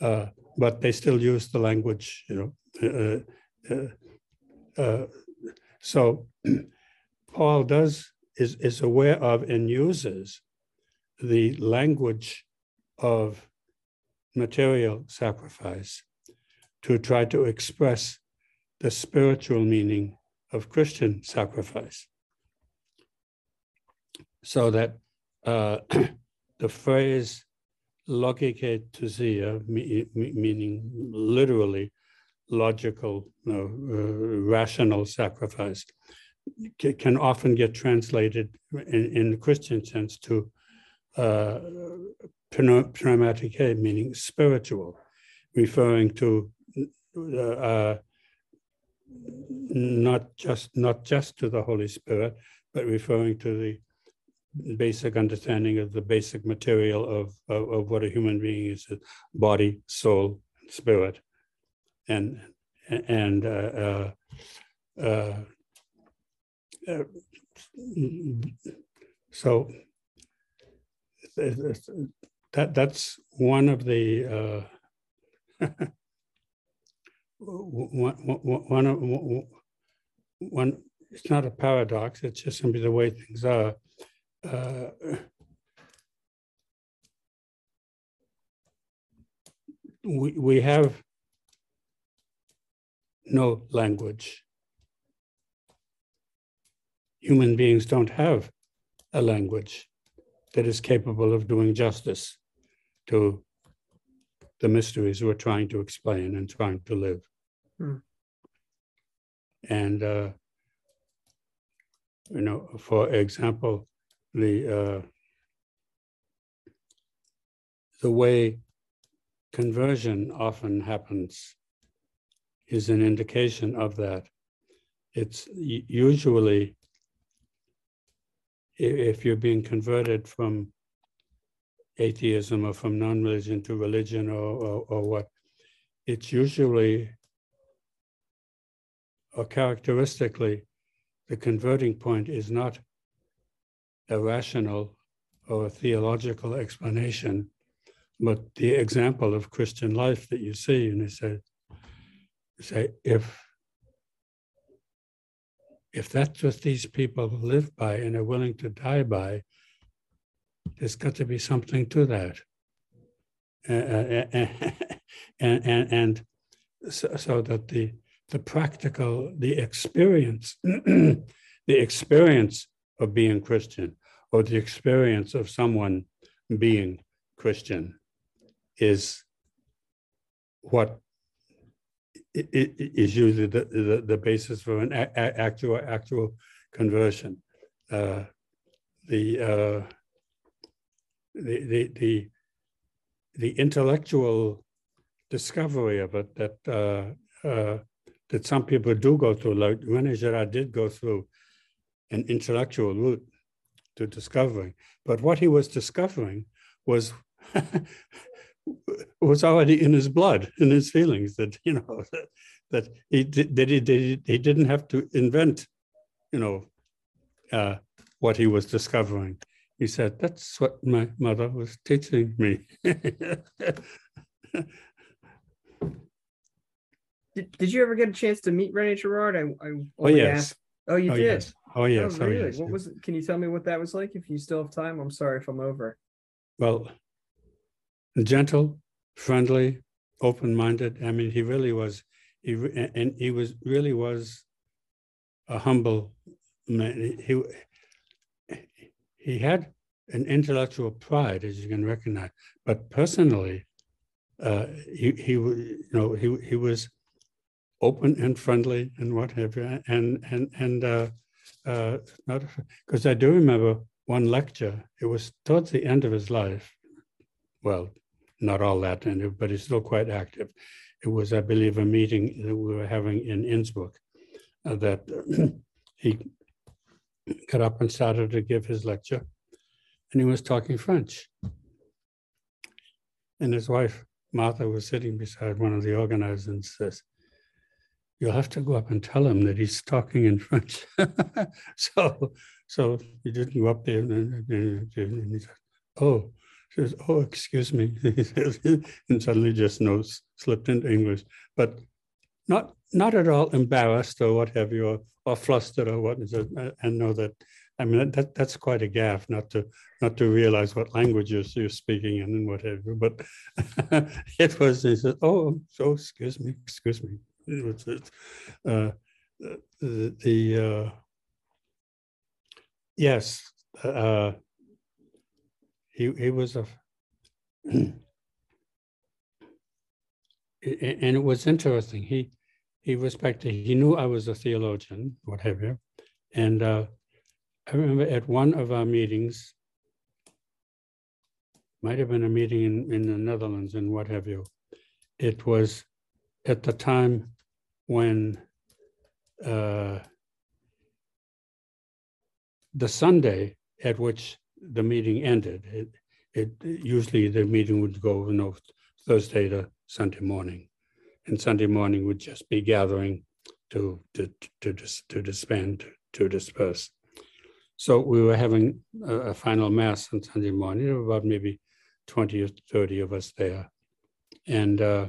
Uh, but they still use the language. You know, uh, uh, uh so [clears throat] Paul does is is aware of and uses the language of material sacrifice to try to express the spiritual meaning of Christian sacrifice. So that uh, [clears throat] the phrase logike thusia, meaning literally logical, uh, rational sacrifice, can often get translated in, in the Christian sense to uh, pneumatic meaning spiritual, referring to uh, uh, not just not just to the Holy Spirit, but referring to the basic understanding of the basic material of, of, of what a human being is: body, soul, spirit, and and uh, uh, uh, uh so that that's one of the uh, [laughs] one, one, one, one, it's not a paradox, it's just simply the way things are. Uh, we, we have no language. Human beings don't have a language that is capable of doing justice to the mysteries we're trying to explain and trying to live. Hmm. And, uh, you know, for example, the uh, the way conversion often happens is an indication of that. It's usually if you're being converted from atheism or from non-religion to religion or, or, or what, it's usually or characteristically, the converting point is not a rational or a theological explanation, but the example of Christian life that you see. And he said, say, if if that's what these people live by and are willing to die by, there's got to be something to that. Uh, [laughs] and, and, and so, so, that the, the practical, the experience, [clears throat] the experience of being Christian or the experience of someone being Christian is what is usually the, the, the, basis for an actual actual conversion. Uh, the, uh, the, the the the intellectual discovery of it that uh, uh that some people do go through, like Rene Girard did go through an intellectual route to discovering, but what he was discovering was [laughs] was already in his blood, in his feelings. That you know [laughs] that, that he that he, did, he didn't have to invent, you know, uh, what he was discovering. He said, "That's what my mother was teaching me." [laughs] did, did you ever get a chance to meet Rene Girard? I, I oh yes. Asked, oh, you oh, did. Yes. Oh yes. Oh, oh, really? yes. What was? Can you tell me what that was like? If you still have time, I'm sorry if I'm over. Well, gentle, friendly, open-minded. I mean, he really was. He and he was really was a humble man. He he had an intellectual pride, as you can recognize, but personally, uh, he he you know he he was open and friendly and what have you, and and and uh, uh, not because I do remember one lecture. It was towards the end of his life. Well, not all that, and but he's still quite active. It was, I believe, a meeting that we were having in Innsbruck uh, that [clears throat] he got up and started to give his lecture, and he was talking French. And his wife, Martha, was sitting beside one of the organizers and says, You'll have to go up and tell him that he's talking in French. [laughs] so, so he didn't go up there and, he said, Oh, she says, "Oh, excuse me," [laughs] and suddenly just knows slipped into English, but not not at all embarrassed or what have you, or, or flustered or what is it, and know that. I mean that that's quite a gaffe not to not to realize what languages you're speaking in and what have you. But [laughs] it was. He said, "Oh, so excuse me, excuse me." It was it, uh, the, the uh, yes. Uh, he he was a [clears throat] and it was interesting. He he respected. He knew I was a theologian, what have you, and uh, I remember at one of our meetings, might have been a meeting in, in the Netherlands and what have you. It was at the time when uh, the Sunday at which the meeting ended. It, it usually the meeting would go, you know, Thursday to Sunday morning, and Sunday morning would just be gathering to to to to, to disband to disperse. So we were having a, a final mass on Sunday morning. About maybe twenty or thirty of us there, and uh,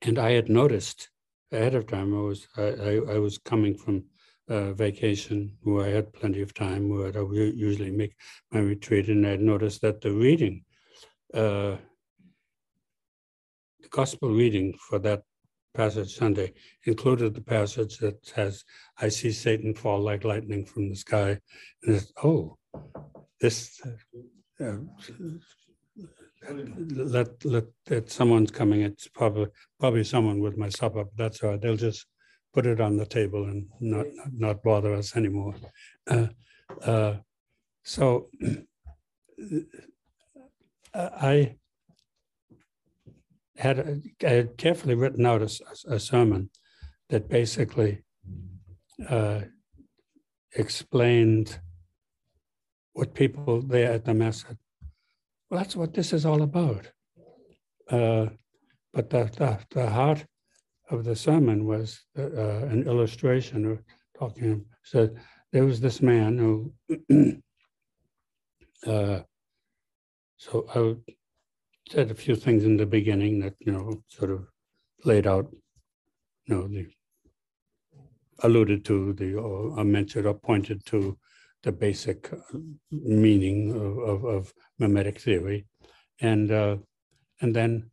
and I had noticed ahead of time. I was I, I, I was coming from uh, vacation where I had plenty of time, where I usually make my retreat, and I had noticed that the reading, uh, the gospel reading for that passage Sunday included the passage that says, "I see Satan fall like lightning from the sky," and it's, oh, this. Uh, let let that someone's coming. It's probably probably someone with my supper. That's all right. They'll just put it on the table and not not bother us anymore. Uh, uh, so [clears throat] I had a, I had carefully written out a, a sermon that basically uh, explained what people there at the mass said. Well, that's what this is all about. Uh, but the, the, the heart of the sermon was uh, an illustration of talking. So there was this man who, [clears throat] uh, so I said a few things in the beginning that, you know, sort of laid out, you know, the alluded to the, or mentioned or pointed to the basic uh, meaning of, of, of mimetic theory. And, uh, and then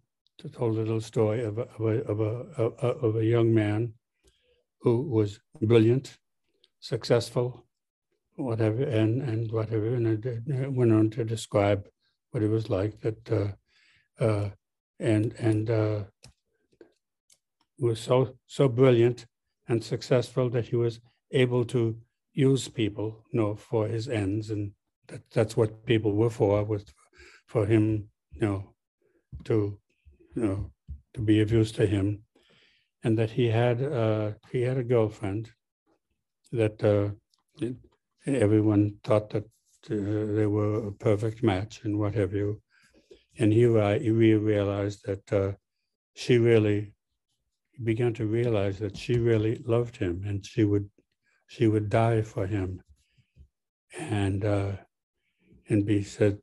told a little story of a, of a, of a, of a young man who was brilliant, successful, whatever, and, and whatever, and it went on to describe what it was like that, uh, uh, and and uh, was so so brilliant and successful that he was able to use people, you know, for his ends, and that that's what people were for, was for him, you know, to you know, to be of use to him, and that he had uh, he had a girlfriend that uh, everyone thought that uh, they were a perfect match and what have you, and he, he realized that uh, she really began to realize that she really loved him and she would she would die for him, and uh, and be said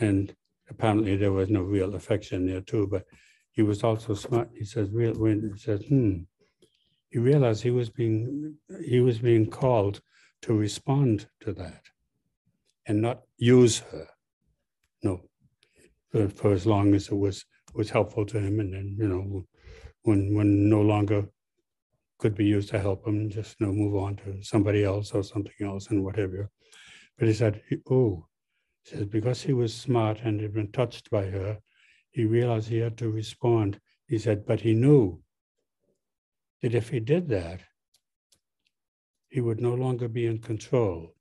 and apparently there was no real affection there too, but he was also smart. He says, real when he says, hmm, he realized he was being he was being called to respond to that and not use her. No, for, for as long as it was was helpful to him, and then you know, when when no longer could be used to help him, just you know, move on to somebody else or something else and whatever. But he said, oh, he says because he was smart and had been touched by her, he realized he had to respond. He said, but he knew that if he did that, he would no longer be in control.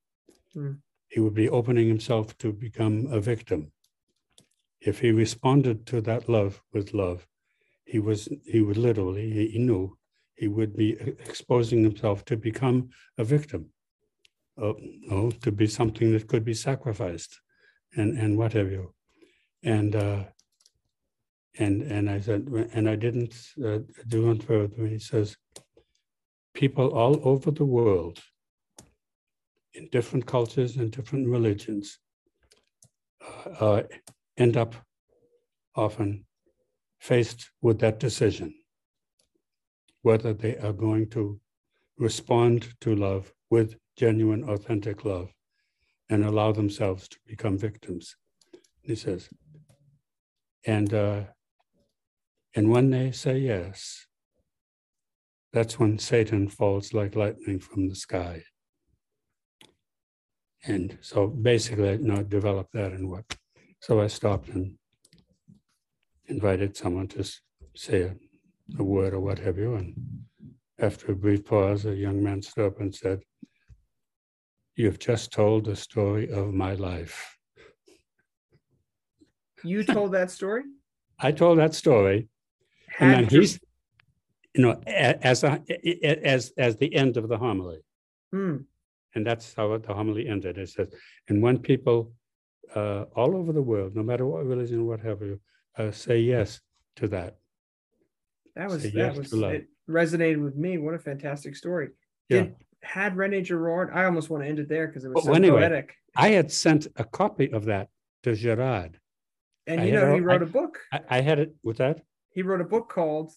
Mm. He would be opening himself to become a victim. If he responded to that love with love, he was he would literally he, knew he would be exposing himself to become a victim, uh, oh, to be something that could be sacrificed, and and what have you, and uh, and and I said, and I didn't uh, do it further. He says, people all over the world, in different cultures and different religions, uh, uh, end up often faced with that decision, whether they are going to respond to love with genuine, authentic love, and allow themselves to become victims. He says, and uh, and when they say yes, that's when Satan falls like lightning from the sky. And so basically, I you know, developed that and what. So I stopped and invited someone to say a, a word or what have you. And after a brief pause, a young man stood up and said, You've just told the story of my life. You told that story? [laughs] I told that story and then he's you know as a, as as the end of the homily hmm. And that's how the homily ended it says and when people uh, all over the world no matter what religion what have you uh, say yes to that that was say that yes was it resonated with me what a fantastic story yeah. Did, had Rene Girard, I almost want to end it there because it was well, so anyway, poetic. I had sent a copy of that to Girard. And you I know, he wrote I, a book. I, I, had it with that he wrote a book called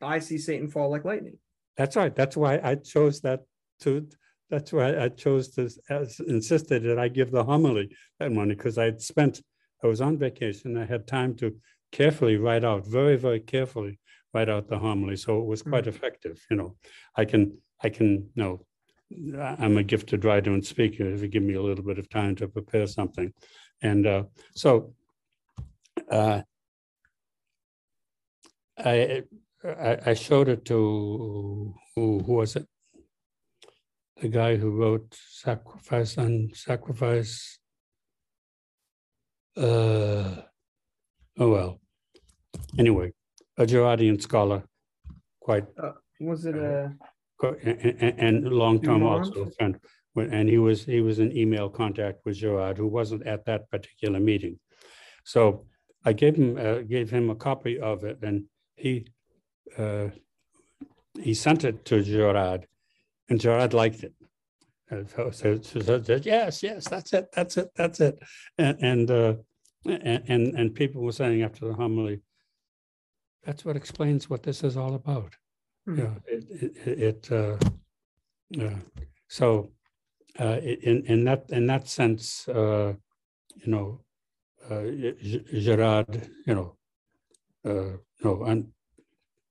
I see Satan fall like lightning. That's right. That's why I chose that to, that's why I chose to, as insisted that I give the homily that morning, because I had spent, I was on vacation. I had time to carefully write out, very, very carefully write out the homily. So it was quite effective, you know. I can, I can, no, I- I'm a gifted writer and speaker if you give me a little bit of time to prepare something. And uh, so uh, I, I, I showed it to, who, who was it? The guy who wrote Sacrifice and Sacrifice. Uh, oh, well. Anyway, a Girardian scholar, quite Was it a? Co- a- a- a- And long-term also a friend, and he was, he was in email contact with Girard, who wasn't at that particular meeting. So I gave him, uh, gave him a copy of it and he, uh, he sent it to Girard and Girard liked it. And so, so, so so yes, yes, that's it, that's it, that's it. And, and, uh, and, and, and people were saying after the homily, that's what explains what this is all about. Hmm. Yeah, it, it, it, uh, uh, so, uh, in, in that, in that sense, uh, you know, uh, Girard, you know, uh, no, I'm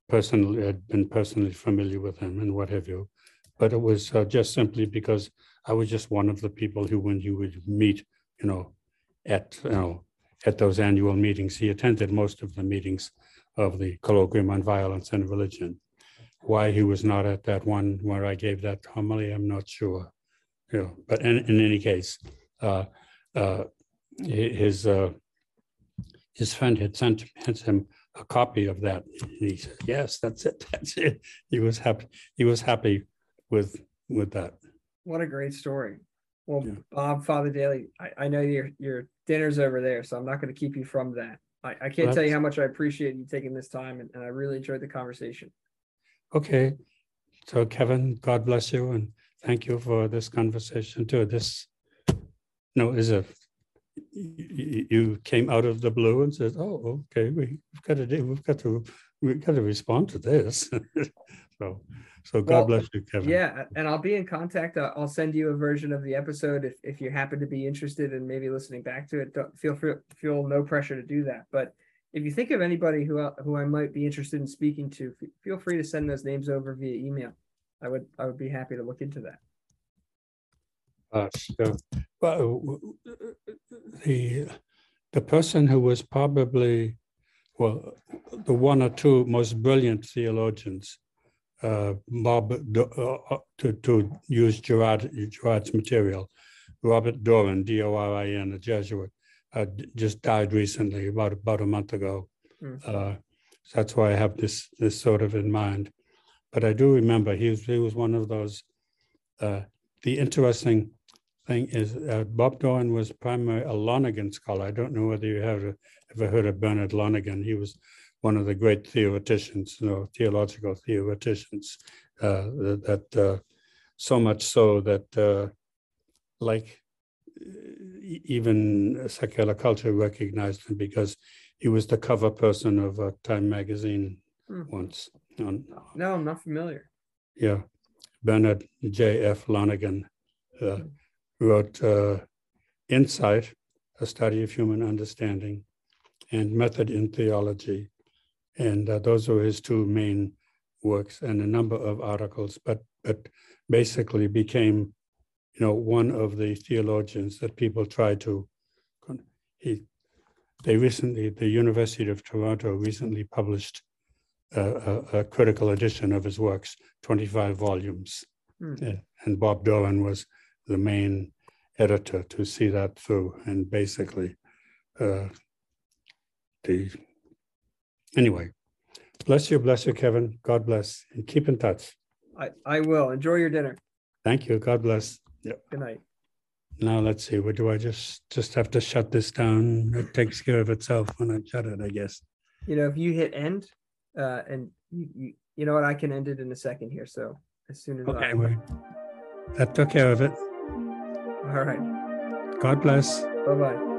personally, had been personally familiar with him and what have you. But it was uh, just simply because I was just one of the people who, when you would meet, you know, at, you know, at those annual meetings, he attended most of the meetings of the colloquium on violence and religion. Why he was not at that one where I gave that homily, I'm not sure. You know, but in, in any case, uh, uh, his, uh, his friend had sent, sent him a copy of that. And he said, yes, that's it, that's it. He was happy, he was happy with, with that. What a great story. Well, Yeah. Bob, Father Daly, I, I know your, your dinner's over there, so I'm not gonna keep you from that. I, I can't tell you how much I appreciate you taking this time and, and I really enjoyed the conversation. Okay, so Kevin, God bless you and thank you for this conversation too. This, no, is a, you, you came out of the blue and said, oh, okay, we've got to do, we've got to, we've got to respond to this. [laughs] So, so Well, God bless you, Kevin. Yeah, and I'll be in contact. Uh, I'll send you a version of the episode if, if you happen to be interested in maybe listening back to it. Don't feel free, feel no pressure to do that. But if you think of anybody who I- who I might be interested in speaking to, feel free to send those names over via email. I would I would be happy to look into that. Uh, so, well, w- w- the, the person who was probably, well, the one or two most brilliant theologians, uh, Bob, uh, uh, to, to use Girard, Girard's material, Robert Doran, D-O-R-I-N, a Jesuit, uh, just died recently, about, about a month ago. Uh, so that's why I have this, this sort of in mind. But I do remember he was, he was one of those, uh, the interesting thing is uh, Bob Doran was primarily a Lonergan scholar. I don't know whether you have ever heard of Bernard Lonergan. He was one of the great theoreticians, you know, theological theoreticians. Uh, that uh, so much so that, uh, like, even secular culture recognized him because he was the cover person of Time magazine Hmm. once. On, No, I'm not familiar. yeah, Bernard J. F. Lonergan uh, wrote uh, Insight, a study of human understanding, and Method in Theology. And uh, those were his two main works and a number of articles, but, but basically became, you know, one of the theologians that people try to, he, they recently, the University of Toronto recently published a, a, a critical edition of his works, 25 volumes. Yeah, And Bob Doran was the main editor to see that through and basically uh, the, anyway, bless you, bless you, Kevin. God bless and keep in touch. I I will enjoy your dinner. Thank you. God bless. Good night. Now let's see, what do I just, just have to shut this down? It takes care of itself when I shut it, I guess. You know, if you hit end, uh, and you, you you know what, I can end it in a second here. So as soon as Okay, I, wait. That took care of it. all right, God bless. bye bye.